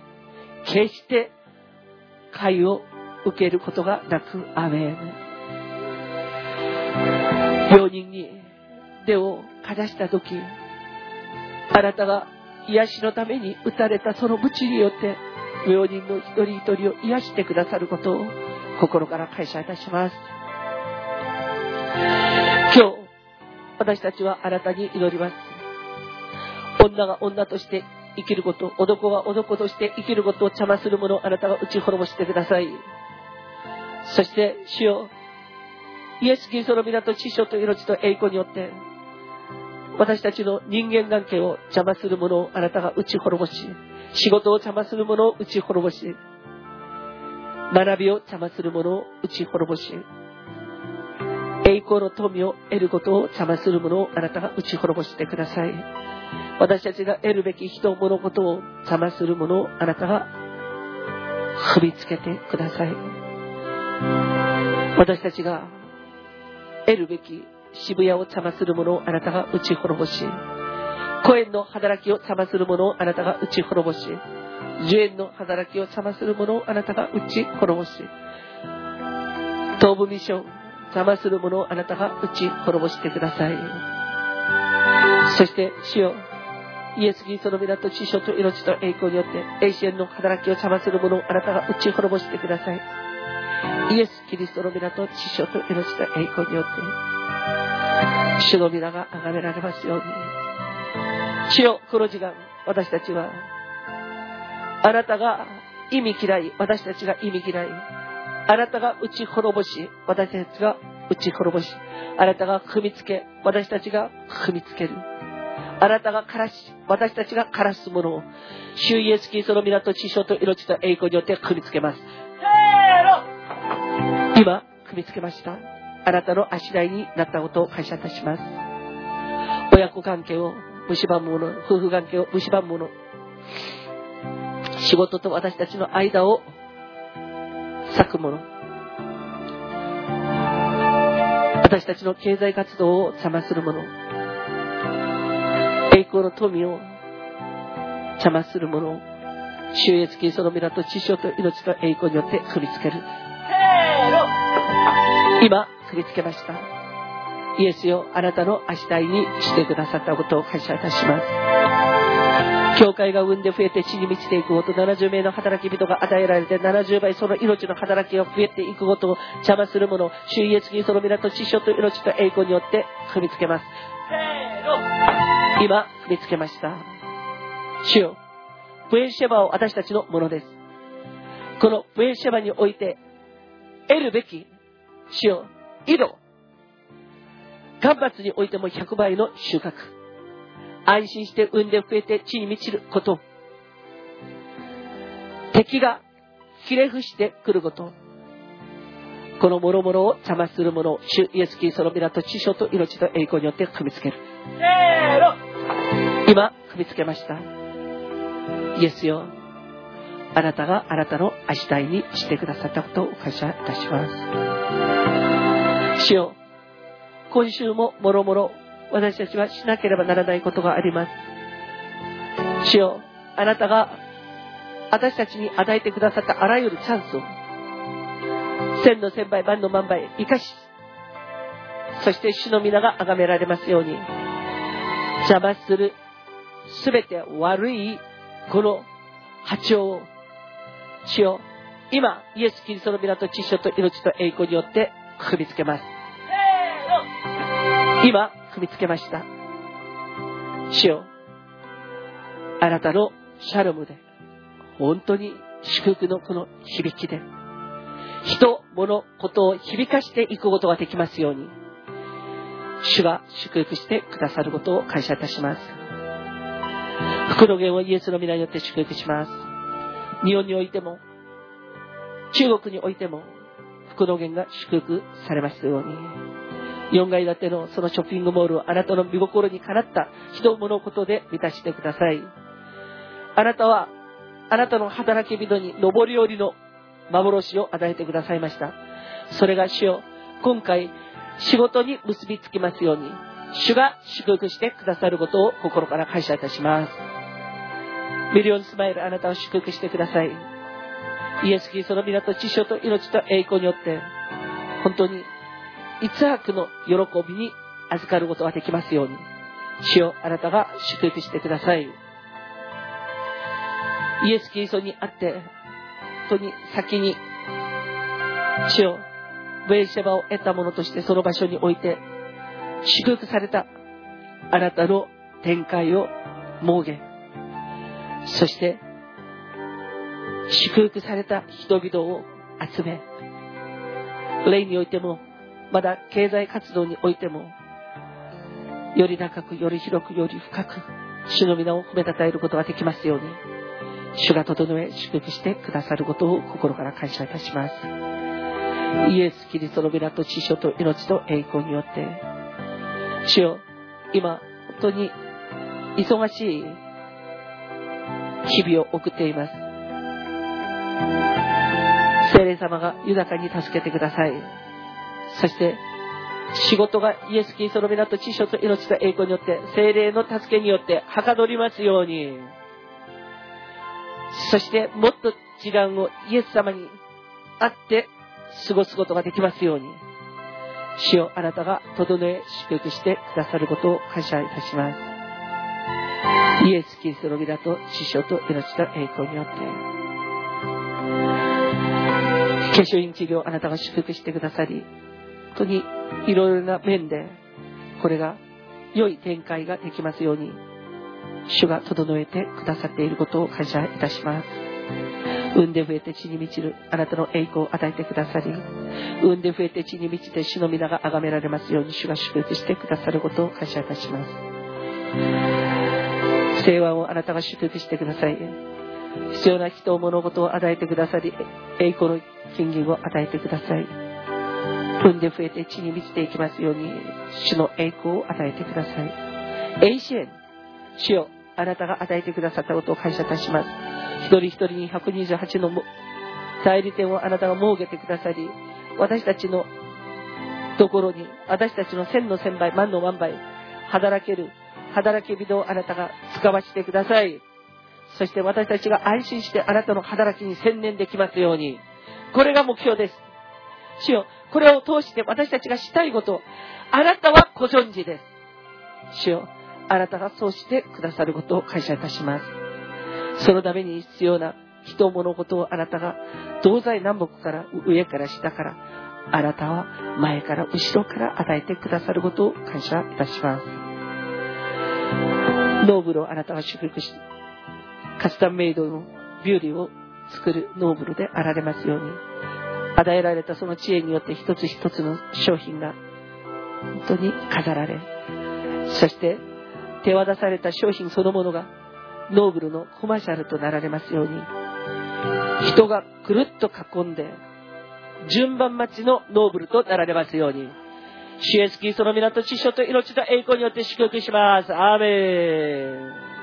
J: 決して、会を受けることがなく、アーメン。病人に手をかざした時、あなたが癒しのために打たれたその鞭によって、病人の一人一人を癒してくださることを心から感謝いたします。今日、私たちはあなたに祈ります。女が女として生きること、男が男として生きることを邪魔する者をあなたが打ち滅ぼしてください。そして、主よ、イエス・キリストの皆と知性と命と栄光によって、私たちの人間関係を邪魔する者をあなたが打ち滅ぼし、仕事を邪魔する者を打ち滅ぼし、学びを邪魔する者を打ち滅ぼし、栄光の富を得ることを邪魔する者をあなたが打ち滅ぼしてください。私たちが得るべき人、物事を邪魔する者をあなたが踏みつけてください。私たちが得るべき渋谷を邪魔する者をあなたが打ち滅ぼし、コエンの働きを邪魔する者をあなたが打ち滅ぼし、ジュエンの働きを邪魔する者をあなたが打ち滅ぼし、東部ミッション、邪魔する者をあなたが打ち滅ぼしてください。そして、主よ、イエス・キリストの皆と知性と命と栄光によって、永遠の働きを邪魔する者をあなたが打ち滅ぼしてください。イエス・キリストの皆と知性と命と栄光によって、主の皆が崇められますように。主よ、この時間、私たちは、あなたが意味嫌い、私たちが意味嫌い。あなたが打ち滅ぼし、私たちが打ち滅ぼし。あなたが踏みつけ、私たちが踏みつける。あなたが枯らし、私たちが枯らすものを、主イエスキリストの皆と知性と命と栄光によって踏みつけます。今、踏みつけました。あなたの足台になったことを感謝いたします。親子関係を蝕むもの、夫婦関係を蝕むもの、仕事と私たちの間を咲くもの、私たちの経済活動を邪魔するもの、栄光の富を邪魔するもの、収益金その皆と知性と命と栄光によって踏みつける。今、振り付けました。イエスよ、あなたの足台にしてくださったことを感謝いたします。教会が生んで増えて地に満ちていくこと、70名の働き人が与えられて、70倍その命の働きが増えていくことを邪魔するもの、主イエスキリストの皆と知性と命と栄光によって踏みつけます。今、踏みつけました。主よ、ブエンシェバは私たちのものです。このブエンシェバにおいて、得るべき、主よ、井戸、干ばつにおいても100倍の収穫。安心して産んで増えて地に満ちること。敵がひれ伏してくること。この諸々を邪魔する者を主イエスキリストの皆と知性と命と栄光によって踏みつける。今、踏みつけました。イエスよ。あなたがあなたの足台にしてくださったことを感謝いたします。主よ。今週ももろもろ私たちはしなければならないことがあります。主よ、あなたが私たちに与えてくださったあらゆるチャンスを。千の千倍万の万倍生かし、そして主の皆が崇められますように、邪魔するすべて悪いこの波長を、主よ、今、イエス・キリストの皆と知性と命と栄光によって踏みつけます。今、踏みつけました。主よ、あなたのシャロムで、本当に祝福のこの響きで、人、物、ことを響かしていくことができますように、主が祝福してくださることを感謝いたします。福の源をイエスの皆によって祝福します。日本においても、中国においても、福の源が祝福されますように。4階建てのそのショッピングモールをあなたの見心にかなった人物ことで満たしてください。あなたは、あなたの働き人に上り下りの幻を与えてくださいました。それが主よ、今回仕事に結びつきますように、主が祝福してくださることを心から感謝いたします。ミリオンスマイルあなたを祝福してください。イエス・キリストの皆と知性と命と栄光によって、本当に逸悪の喜びに預かることができますように、主よあなたが祝福してください。イエス・キリストにあって、本当に先に、主よベーシェバを得たものとしてその場所において、祝福されたあなたの展開を設け、そして、祝福された人々を集め、霊においても、まだ経済活動においても、より長く、より広く、より深く、主の皆を褒めたたえることができますように、主が整え、祝福してくださることを心から感謝いたします。イエス・キリストの皆と知性と命と栄光によって、主よ、今、本当に忙しい日々を送っています。聖霊様が豊かに助けてください。そして、仕事がイエス・キリストの皆と知性と命と栄光によって、聖霊の助けによってはかどりますように、そしてもっと時間をイエス様に会って過ごすことができますように、主よあなたが整え祝福してくださることを感謝いたします。イエス・キリストの皆と師匠と命と栄光によって、化粧品治療あなたが祝福してくださり、本当にいろいろな面で、これが良い展開ができますように、主が整えてくださっていることを感謝いたします。産んで増えて地に満ちるあなたの栄光を与えてくださり、産んで増えて地に満ちて主の皆が崇められますように主が祝福してくださることを感謝いたします。平和をあなたが祝福してください。必要な人、物事を与えてくださり、栄光の金銀を与えてください。産んで増えて地に満ちていきますように、主の栄光を与えてください。永遠、主よ、あなたが与えてくださったことを感謝いたします。一人一人に128の代理店をあなたが設けてくださり、私たちのところに、私たちの千の千倍、万の万倍、働ける、働き人をあなたが使わせてください。そして私たちが安心してあなたの働きに専念できますように。これが目標です。主よ、これを通して私たちがしたいこと、あなたはご存知です。主よ、あなたがそうしてくださることを感謝いたします。そのために必要な人物事をあなたが東西南北から上から下からあなたは前から後ろから与えてくださることを感謝いたします。ノーブルをあなたが祝福し、カスタムメイドのジュエリーを作るノーブルであられますように、与えられたその知恵によって一つ一つの商品が本当に飾られ、そして手渡された商品そのものがノーブルのコマーシャルとなられますように、人がくるっと囲んで、順番待ちのノーブルとなられますように、主イエスキリストの皆と知性と命と栄光によって祝福します。アーメン。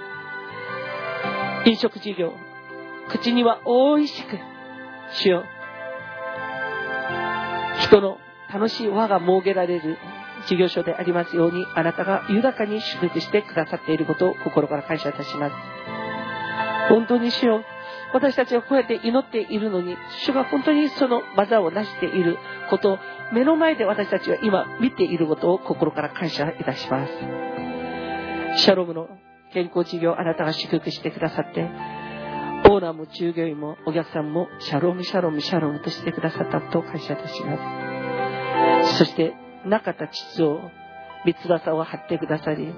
J: 飲食事業、口には美味しく、主よう。人の楽しい輪が設けられる事業所でありますように、あなたが豊かに祝福してくださっていることを心から感謝いたします。本当に主よう、私たちはこうやって祈っているのに、主が本当にその技を成していることを目の前で私たちは今見ていることを心から感謝いたします。シャロムの健康事業あなたが祝福してくださって、オーナーも従業員もお客さんもシャロームシャロームシャロームとしてくださったことを感謝いたします。そして中田秩を三翼を張ってくださり、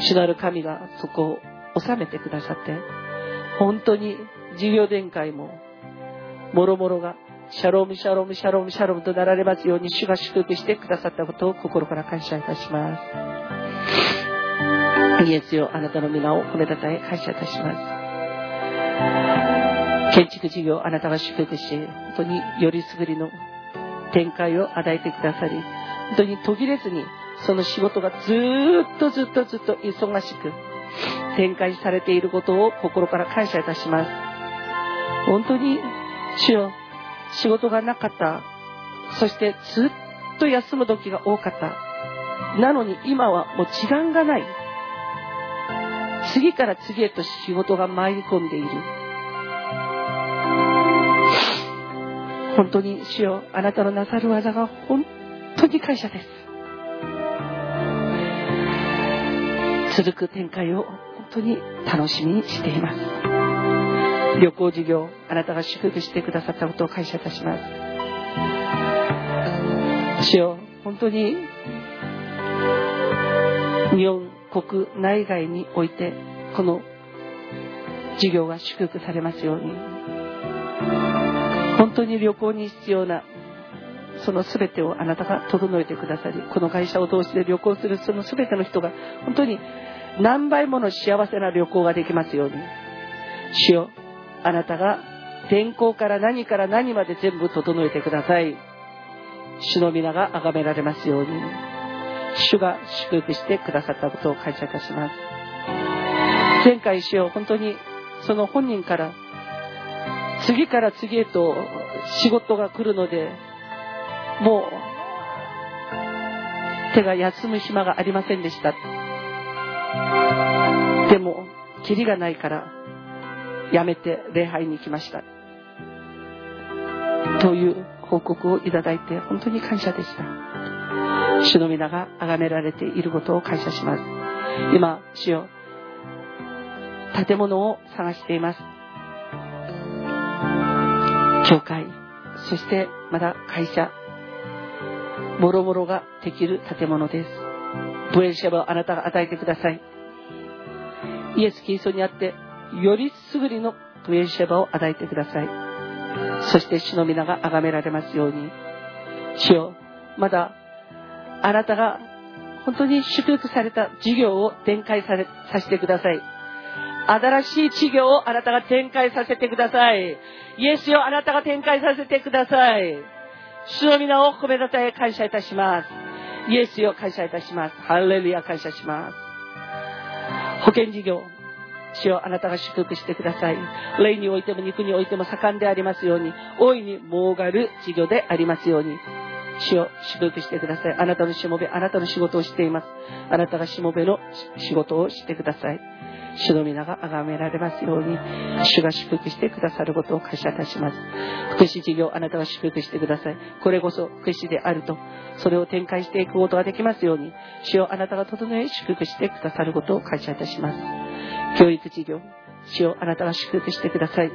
J: 主なる神がそこを収めてくださって、本当に事業展開も、もろもろが、シャローム、シャローム、シャローム、シャロームとなられますように、主が祝福してくださったことを心から感謝いたします。イエスよ、あなたの御名を褒めたたえ、感謝いたします。建築事業、あなたが祝福し、本当によりすぐりの展開を与えてくださり、本当に途切れずに、その仕事がずっとずっとずっと忙しく展開されていることを心から感謝いたします。本当に、主よ、仕事がなかった。そしてずっと休む時が多かった。なのに今はもう時間がない。次から次へと仕事が参り込んでいる。本当に主よ、あなたのなさる技が本当に感謝です。続く展開を本当に楽しみにしています。旅行事業、あなたが祝福してくださったことを感謝いたします。主よ、本当に日本国内外において、この事業が祝福されますように、本当に旅行に必要なその全てをあなたが整えてくださり、この会社を通して旅行するその全ての人が本当に何倍もの幸せな旅行ができますように。主よ、あなたが天候から何から何まで全部整えてください。主の皆が崇められますように。主が祝福してくださったことを感謝いたします。前回主よ、本当にその本人から次から次へと仕事が来るので、もう手が休む暇がありませんでした。でも、キリがないから、やめて礼拝に行きました。という報告をいただいて本当に感謝でした。主の皆が崇められていることを感謝します。今、主よ、建物を探しています。教会、そしてまだ会社、もろもろができる建物です。ブエンシェバをあなたが与えてください。イエス・キリストにあって、よりすぐりのブエンシェバを与えてください。そして主の皆が崇められますように。主よ、まだ、あなたが本当に祝福された事業を展開されさせてください。新しい事業をあなたが展開させてください。イエスよ、あなたが展開させてください。主の皆を褒めたたえ感謝いたします。イエスよ感謝いたします。ハレルヤ感謝します。保険事業、主よあなたが祝福してください。霊においても肉においても盛んでありますように、大いに儲がる事業でありますように。主を祝福してください。あなたのしもべ、あなたの仕事をしています。あなたがしもべの仕事をしてください。主の皆が崇められますように、主が祝福してくださることを感謝いたします。福祉事業、あなたが祝福してください。これこそ福祉であると、それを展開していくことができますように、主をあなたが整え祝福してくださることを感謝いたします。教育事業、主をあなたが祝福してください。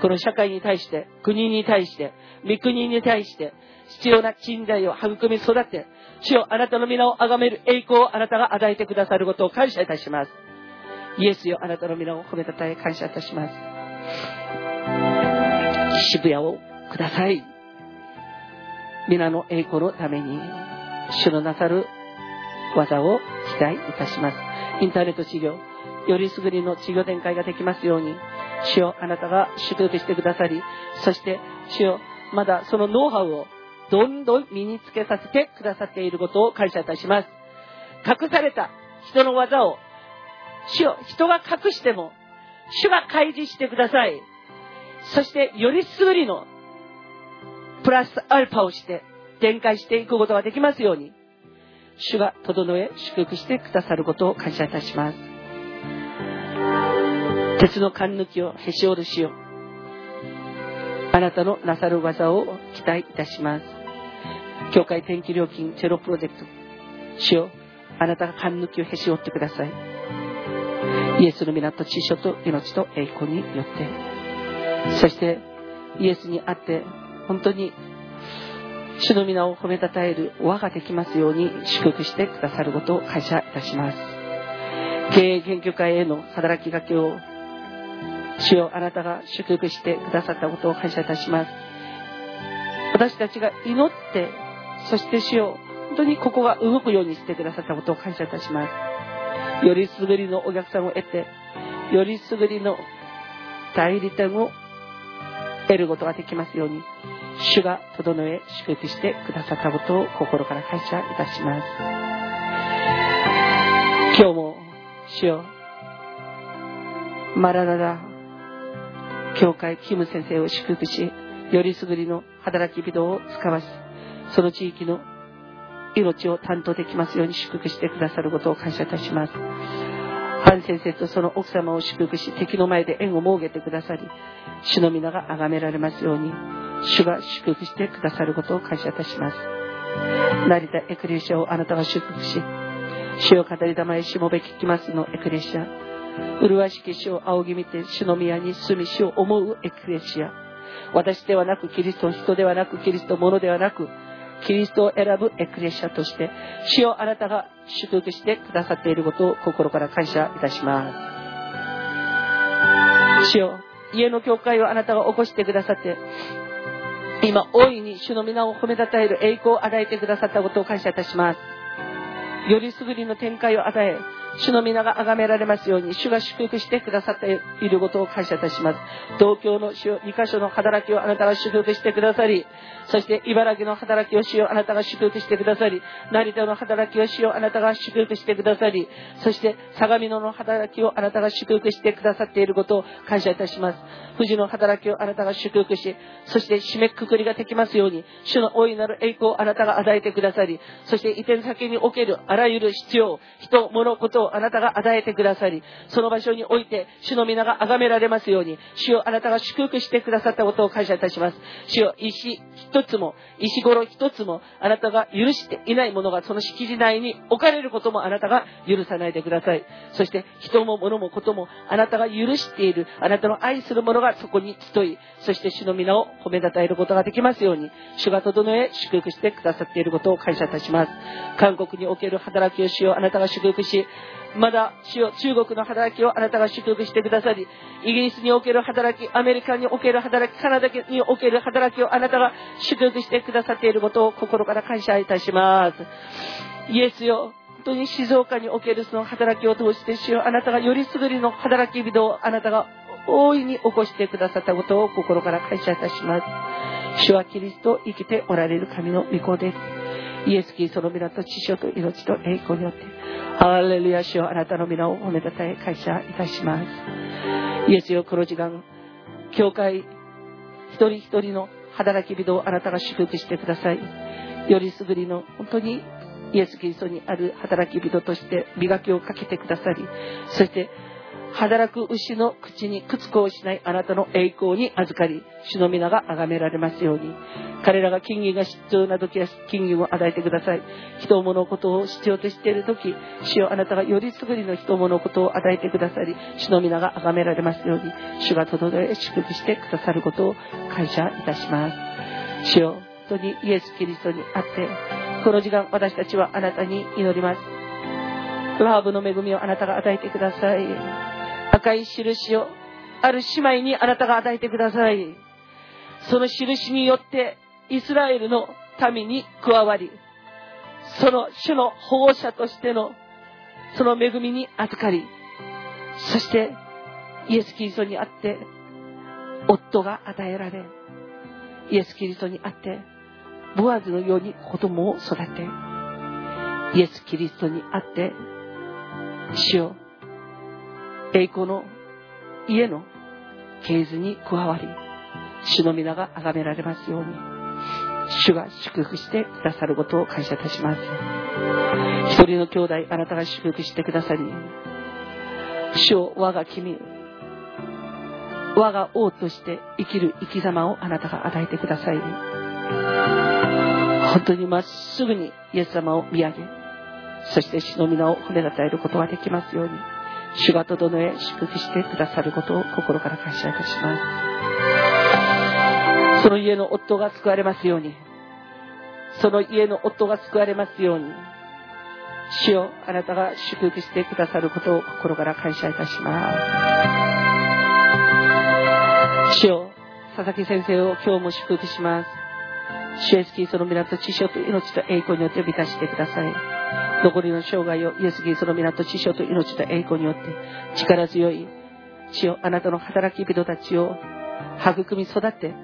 J: この社会に対して、国に対して、御国に対して、必要な人材を育み育て、主をあなたの皆を崇める栄光をあなたが与えてくださることを感謝いたします。イエスよ、あなたの皆を褒めたたえ感謝いたします。渋谷をください。皆の栄光のために、主のなさる技を期待いたします。インターネット治療、よりすぐりの治療展開ができますように、主よあなたが祝福してくださり、そして主よまだそのノウハウをどんどん身につけさせてくださっていることを感謝いたします。隠された人の技を主を人が隠しても、主が開示してください。そして、よりすぐりの、プラスアルファをして展開していくことができますように、主が整え、祝福してくださることを感謝いたします。鉄の勘抜きをへし折るしよあなたのなさる技を期待いたします。教会天気料金ゼロプロジェクト。主よあなたが勘抜きをへし折ってください。イエスの皆と知書と命と栄光によって、そしてイエスにあって本当に主の皆を褒めたたえる輪ができますように祝福してくださることを感謝いたします。経営研究会への働きかけを主よあなたが祝福してくださったことを感謝いたします。私たちが祈って、そして主よ本当にここが動くようにしてくださったことを感謝いたします。よりすぐりのお客さんを得て、よりすぐりの代理店を得ることができますように、主が整え、祝福してくださったことを心から感謝いたします。今日も、主よ、マラララ、教会、キム先生を祝福し、よりすぐりの働き人を使わし、その地域の命を担当できますように祝福してくださることを感謝いたします。ハン先生とその奥様を祝福し、敵の前で縁を設けてくださり、主の皆が崇められますように、主が祝福してくださることを感謝いたします。成田エクレシアをあなたが祝福し、主を語り玉へしもべききますのエクレシア。麗しき主を仰ぎ見て、主の宮に住み主を思うエクレシア。私ではなくキリスト、人ではなくキリスト、物ではなく、キリストを選ぶエクレシアとして、主をあなたが祝福してくださっていることを心から感謝いたします。主よ、家の教会をあなたが起こしてくださって、今、大いに主の皆を褒めたたえる栄光を与えてくださったことを感謝いたします。よりすぐりの展開を与え、主の皆が崇められますように、主が祝福してくださっていることを感謝いたします。東京の主2箇所の働きをあなたが祝福してくださり、そして茨城の働きをしよあなたが祝福してくださり、成田の働きをしよあなたが祝福してくださり、そして相模野の働きをあなたが祝福してくださっていることを感謝いたします。富士の働きをあなたが祝福し、そして締めくくりができますように、主の大いなる栄光をあなたが与えてくださり、そして移転先におけるあらゆる必要、人、物、ことをあなたが与えてくださり、その場所において、主の皆が崇められますように、主をあなたが祝福してくださったことを感謝いたします。主よ、石一つも、石頃一つも、あなたが許していないものがその敷地内に置かれることもあなたが許さないでください。そして、人も物もことも、あなたが許している、あなたの愛する者がそこに集い、そして主の皆を褒めたたえることができますように、主が整え、祝福してくださっていることを感謝いたします。韓国における働きをしよう、あなたが祝福し、まだ主よ中国の働きをあなたが祝福してくださり、イギリスにおける働き、アメリカにおける働き、カナダにおける働きをあなたが祝福してくださっていることを心から感謝いたします。イエスよ、本当に静岡におけるその働きを通して主よあなたがよりすぐりの働き人をあなたが大いに起こしてくださったことを心から感謝いたします。主はキリスト生きておられる神の御子です。イエス・キリストの皆と知性と命と栄光によって、ハレルヤ主をあなたの皆を褒めたたえ感謝いたします。イエスよ、この時間、教会、一人一人の働き人をあなたが祝福してください。よりすぐりの、本当にイエス・キリストにある働き人として磨きをかけてくださり、そして、働く牛の口に靴子をしないあなたの栄光に預かり、主の皆が崇められますように。彼らが金銀が必要な時は金銀を与えてください。人物のことを必要としている時、主よあなたがよりすぐりの人物のことを与えてくださり、主の皆が崇められますように、主が整え祝福してくださることを感謝いたします。主よ、本当にイエス・キリストにあって、この時間私たちはあなたに祈ります。ラーブの恵みをあなたが与えてください。赤い印をある姉妹にあなたが与えてください。その印によってイスラエルの民に加わり、その主の保護者としてのその恵みに預かり、そしてイエス・キリストにあって夫が与えられ、イエス・キリストにあってボアズのように子供を育て、イエス・キリストにあって主を栄光の家の系図に加わり、主の皆が崇められますように、主が祝福してくださることを感謝いたします。一人の兄弟、あなたが祝福してくださり、主を我が君、我が王として生きる生き様をあなたが与えてください。本当にまっすぐにイエス様を見上げ、そして主の皆を褒めたたえることができますように、主が整え祝福してくださることを心から感謝いたします。その家の夫が救われますように、その家の夫が救われますように、主よあなたが祝福してくださることを心から感謝いたします。主よ佐々木先生を今日も祝福します。主イエスキリストの皆と知性と命と栄光によって満たしてください。残りの生涯をイエス・キリストの皆と知性と命と栄光によって力強い主よあなたの働き人たちを育み育て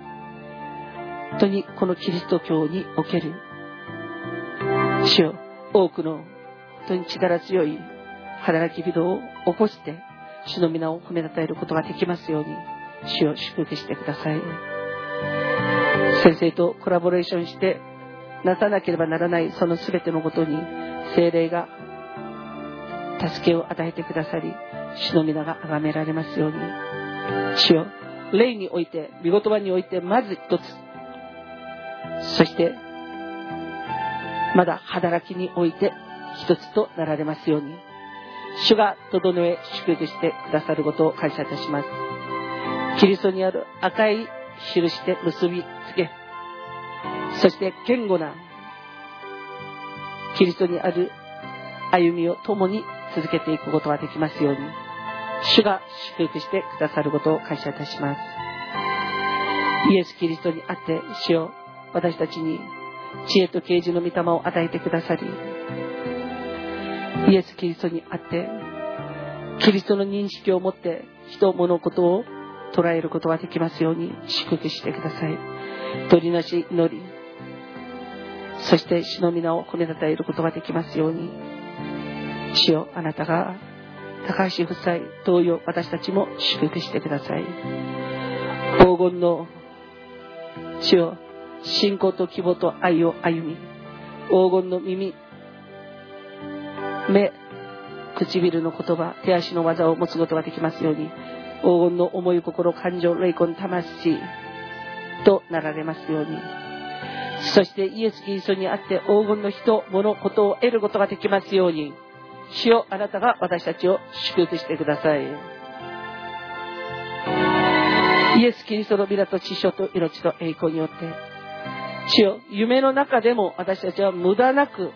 J: 本当にこのキリスト教における主よ多くの本当に力強い働き人を起こして主の皆を褒めたたえることができますように主を祝福してください。先生とコラボレーションしてなさなければならないその全てのことに精霊が助けを与えてくださり主の皆が崇められますように。主よ霊において見言葉においてまず一つ。そしてまだ働きにおいて一つとなられますように。主が整え祝福してくださることを感謝いたします。キリストにある赤い印で結びつけそして堅固なキリストにある歩みを共に続けていくことができますように主が祝福してくださることを感謝いたします。イエス・キリストにあって主を私たちに知恵と啓示の御霊を与えてくださりイエス・キリストにあってキリストの認識を持って人物事を捉えることができますように祝福してください。取りなし祈り。そして主の皆を褒めたたえることができますように。主よあなたが高橋夫妻同様私たちも祝福してください。黄金の主よ信仰と希望と愛を歩み黄金の耳目唇の言葉手足の技を持つことができますように黄金の思い心感情霊魂魂となられますように。そしてイエス・キリストにあって黄金の人物ことを得ることができますように主よあなたが私たちを祝福してください。イエス・キリストの皆と知性と命と栄光によって主よ夢の中でも私たちは無駄なく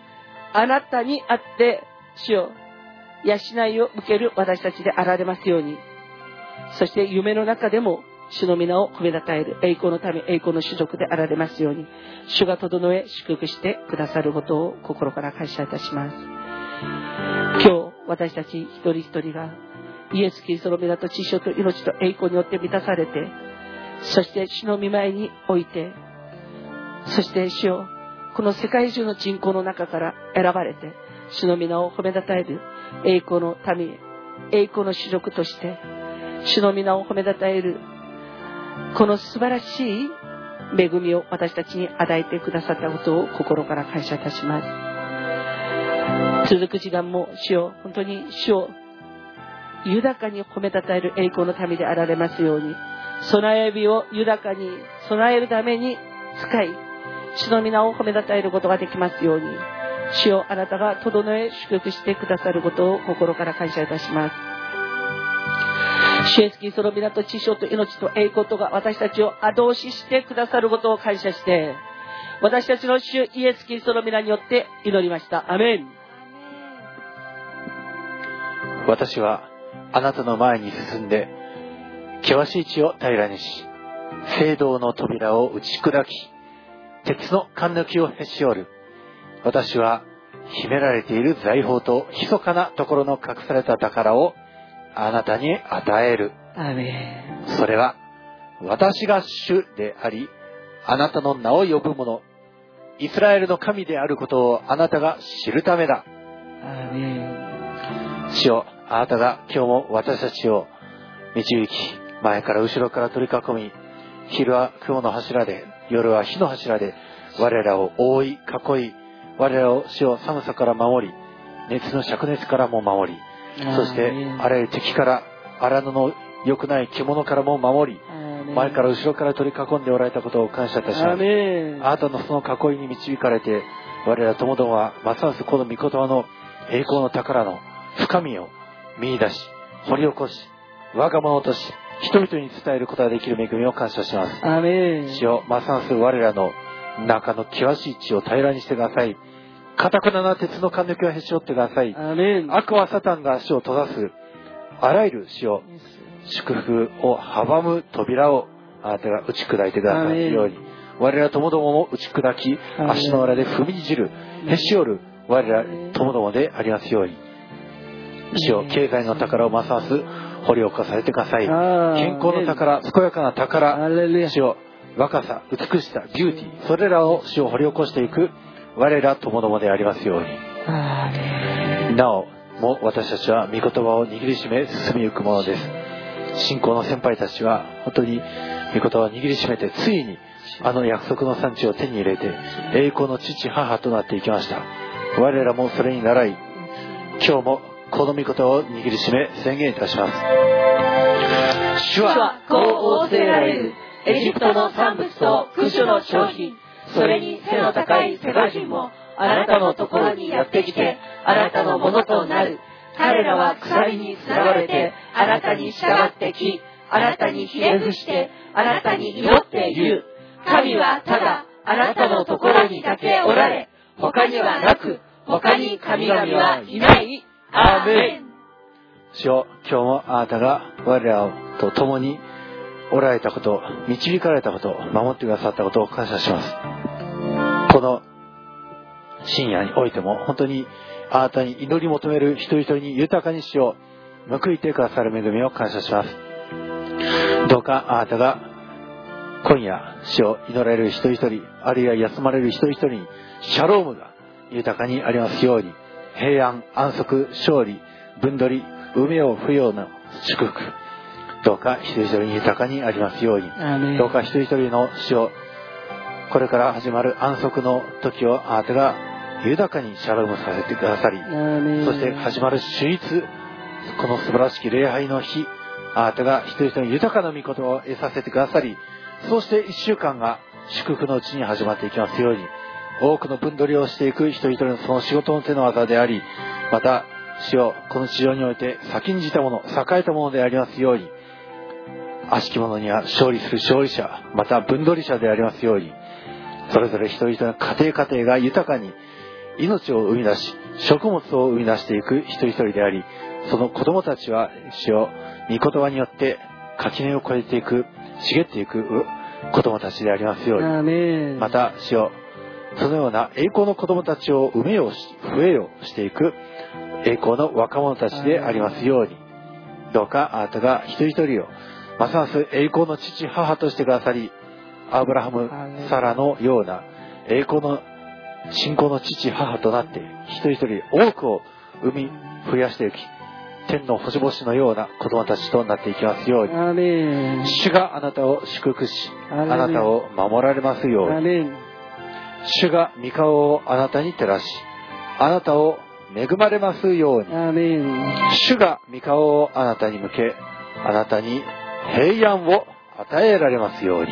J: あなたにあって主よ養いを受ける私たちであられますように。そして夢の中でも主の皆を褒めたたえる栄光のため栄光の種族であられますように主が整え祝福してくださることを心から感謝いたします。今日私たち一人一人がイエス・キリストの皆と知性と命と栄光によって満たされてそして主の御前においてそして主をこの世界中の人口の中から選ばれて主の皆を褒めたたえる栄光の民栄光の種族として主の皆を褒めたたえるこの素晴らしい恵みを私たちに与えてくださったことを心から感謝いたします続く時間も主を本当に主を豊かに褒めたたえる栄光の民であられますように、備え日を豊かに備えるために使い、主の皆を褒めたたえることができますように、主よあなたが整え祝福してくださることを心から感謝いたします。主イエスキリストの皆と知性と命と栄光とが私たちを後押ししてくださることを感謝して、私たちの主イエスキリストの皆によって祈りました。アメン。
P: 私はあなたの前に進んで、険しい地を平らにし、聖堂の扉を打ち砕き、鉄の勘抜きをへし折る。私は秘められている財宝と密かなところの隠された宝をあなたに与える。それは私が主であり、あなたの名を呼ぶ者、イスラエルの神であることをあなたが知るためだ。主よあなたが今日も私たちを導き、前から後ろから取り囲み、昼は雲の柱で、夜は火の柱で、我らを覆い、囲い、我らを主を寒さから守り、熱の灼熱からも守り、そして、あらゆる敵から、荒野の良くない獣からも守り、前から後ろから取り囲んでおられたことを感謝いたし
J: ア
P: ます。あなたのその囲いに導かれて、我らともどもは、ますますこの御言葉の栄光の宝の深みを見出し、掘り起こし、我が物とし、人々に伝えることができる恵みを感謝します。
J: アメン。
P: 主よ、ますます我らの中の険しい地を平らにしてください。堅くなな鉄の勘抜きをへし折ってください。悪はサタンが足を閉ざす、あらゆる死を、祝福を阻む扉をあなたが打ち砕いてくださいように、我らともどもも打ち砕き、足の裏で踏みにじる、へし折る、我らともどもでありますように。主よ、経済の宝をますます掘り起こされてください。健康の宝、健やかな宝。主よ若さ、美しさ、ビューティー、それらを主を掘り起こしていく、我らともどもでありますように。なお、も私たちは御言葉を握りしめ進みゆくものです。信仰の先輩たちは本当に御言葉を握りしめてついにあの約束の産地を手に入れて栄光の父母となっていきました。我らもそれに倣い、今日もこの御言葉を握りしめ宣言いたします。主は
J: こう仰せられるエジプトの産物とクシュの商品それに背の高い世界人もあなたのところにやってきてあなたのものとなる。彼らは鎖につながれてあなたに従ってきあなたにひれ伏してあなたに祈って言う神はただあなたのところにだけおられ他にはなく他に神々はいない。アーメン。
P: 主よ今日もあなたが我らと共におられたこと、導かれたこと、守ってくださったことを感謝します。この深夜においても本当にあなたに祈り求める一人一人に豊かにしよう。報いてくださる恵みを感謝します。どうかあなたが今夜死を祈られる一人一人、あるいは休まれる一人一人にシャロームが豊かにありますように、平安、安息、勝利、分取り、埋めを不要の祝福。どうか一人一人に豊かにありますように。どうか一人一人の死を、これから始まる安息の時をあなたが豊かにシャロームさせてくださり、そして始まる主日、この素晴らしき礼拝の日、あなたが一人一人に豊かな御言葉を得させてくださり、そして一週間が祝福のうちに始まっていきますように、多くの分取りをしていく一人一人のその仕事の手の技であり、また、死をこの地上において先んじたもの、栄えたものでありますように、悪しき者には勝利する勝利者、また分取り者でありますように、それぞれ一人一人の家庭家庭が豊かに命を生み出し、食物を生み出していく一人一人であり、その子供たちは死を御言葉によって垣根を越えていく、茂っていく子供たちでありますように、また死をそのような栄光の子供たちを産めようし、増えようしていく栄光の若者たちでありますように、どうかあなたが一人一人を、ますます栄光の父、母としてくださり、アブラハム、サラのような栄光の信仰の父、母となって、一人一人多くを生み、増やしていき、天の星々のような子供たちとなっていきますように、主があなたを祝福し、あなたを守られますように、主が御顔をあなたに照らし、あなたを恵まれますように。主が御顔をあなたに向け、あなたに平安を与えられますように。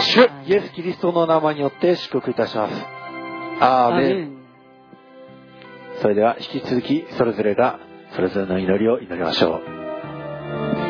P: 主イエス・キリストの名前によって祝福いたします。アーメン。それでは引き続きそれぞれがそれぞれの祈りを祈りましょう。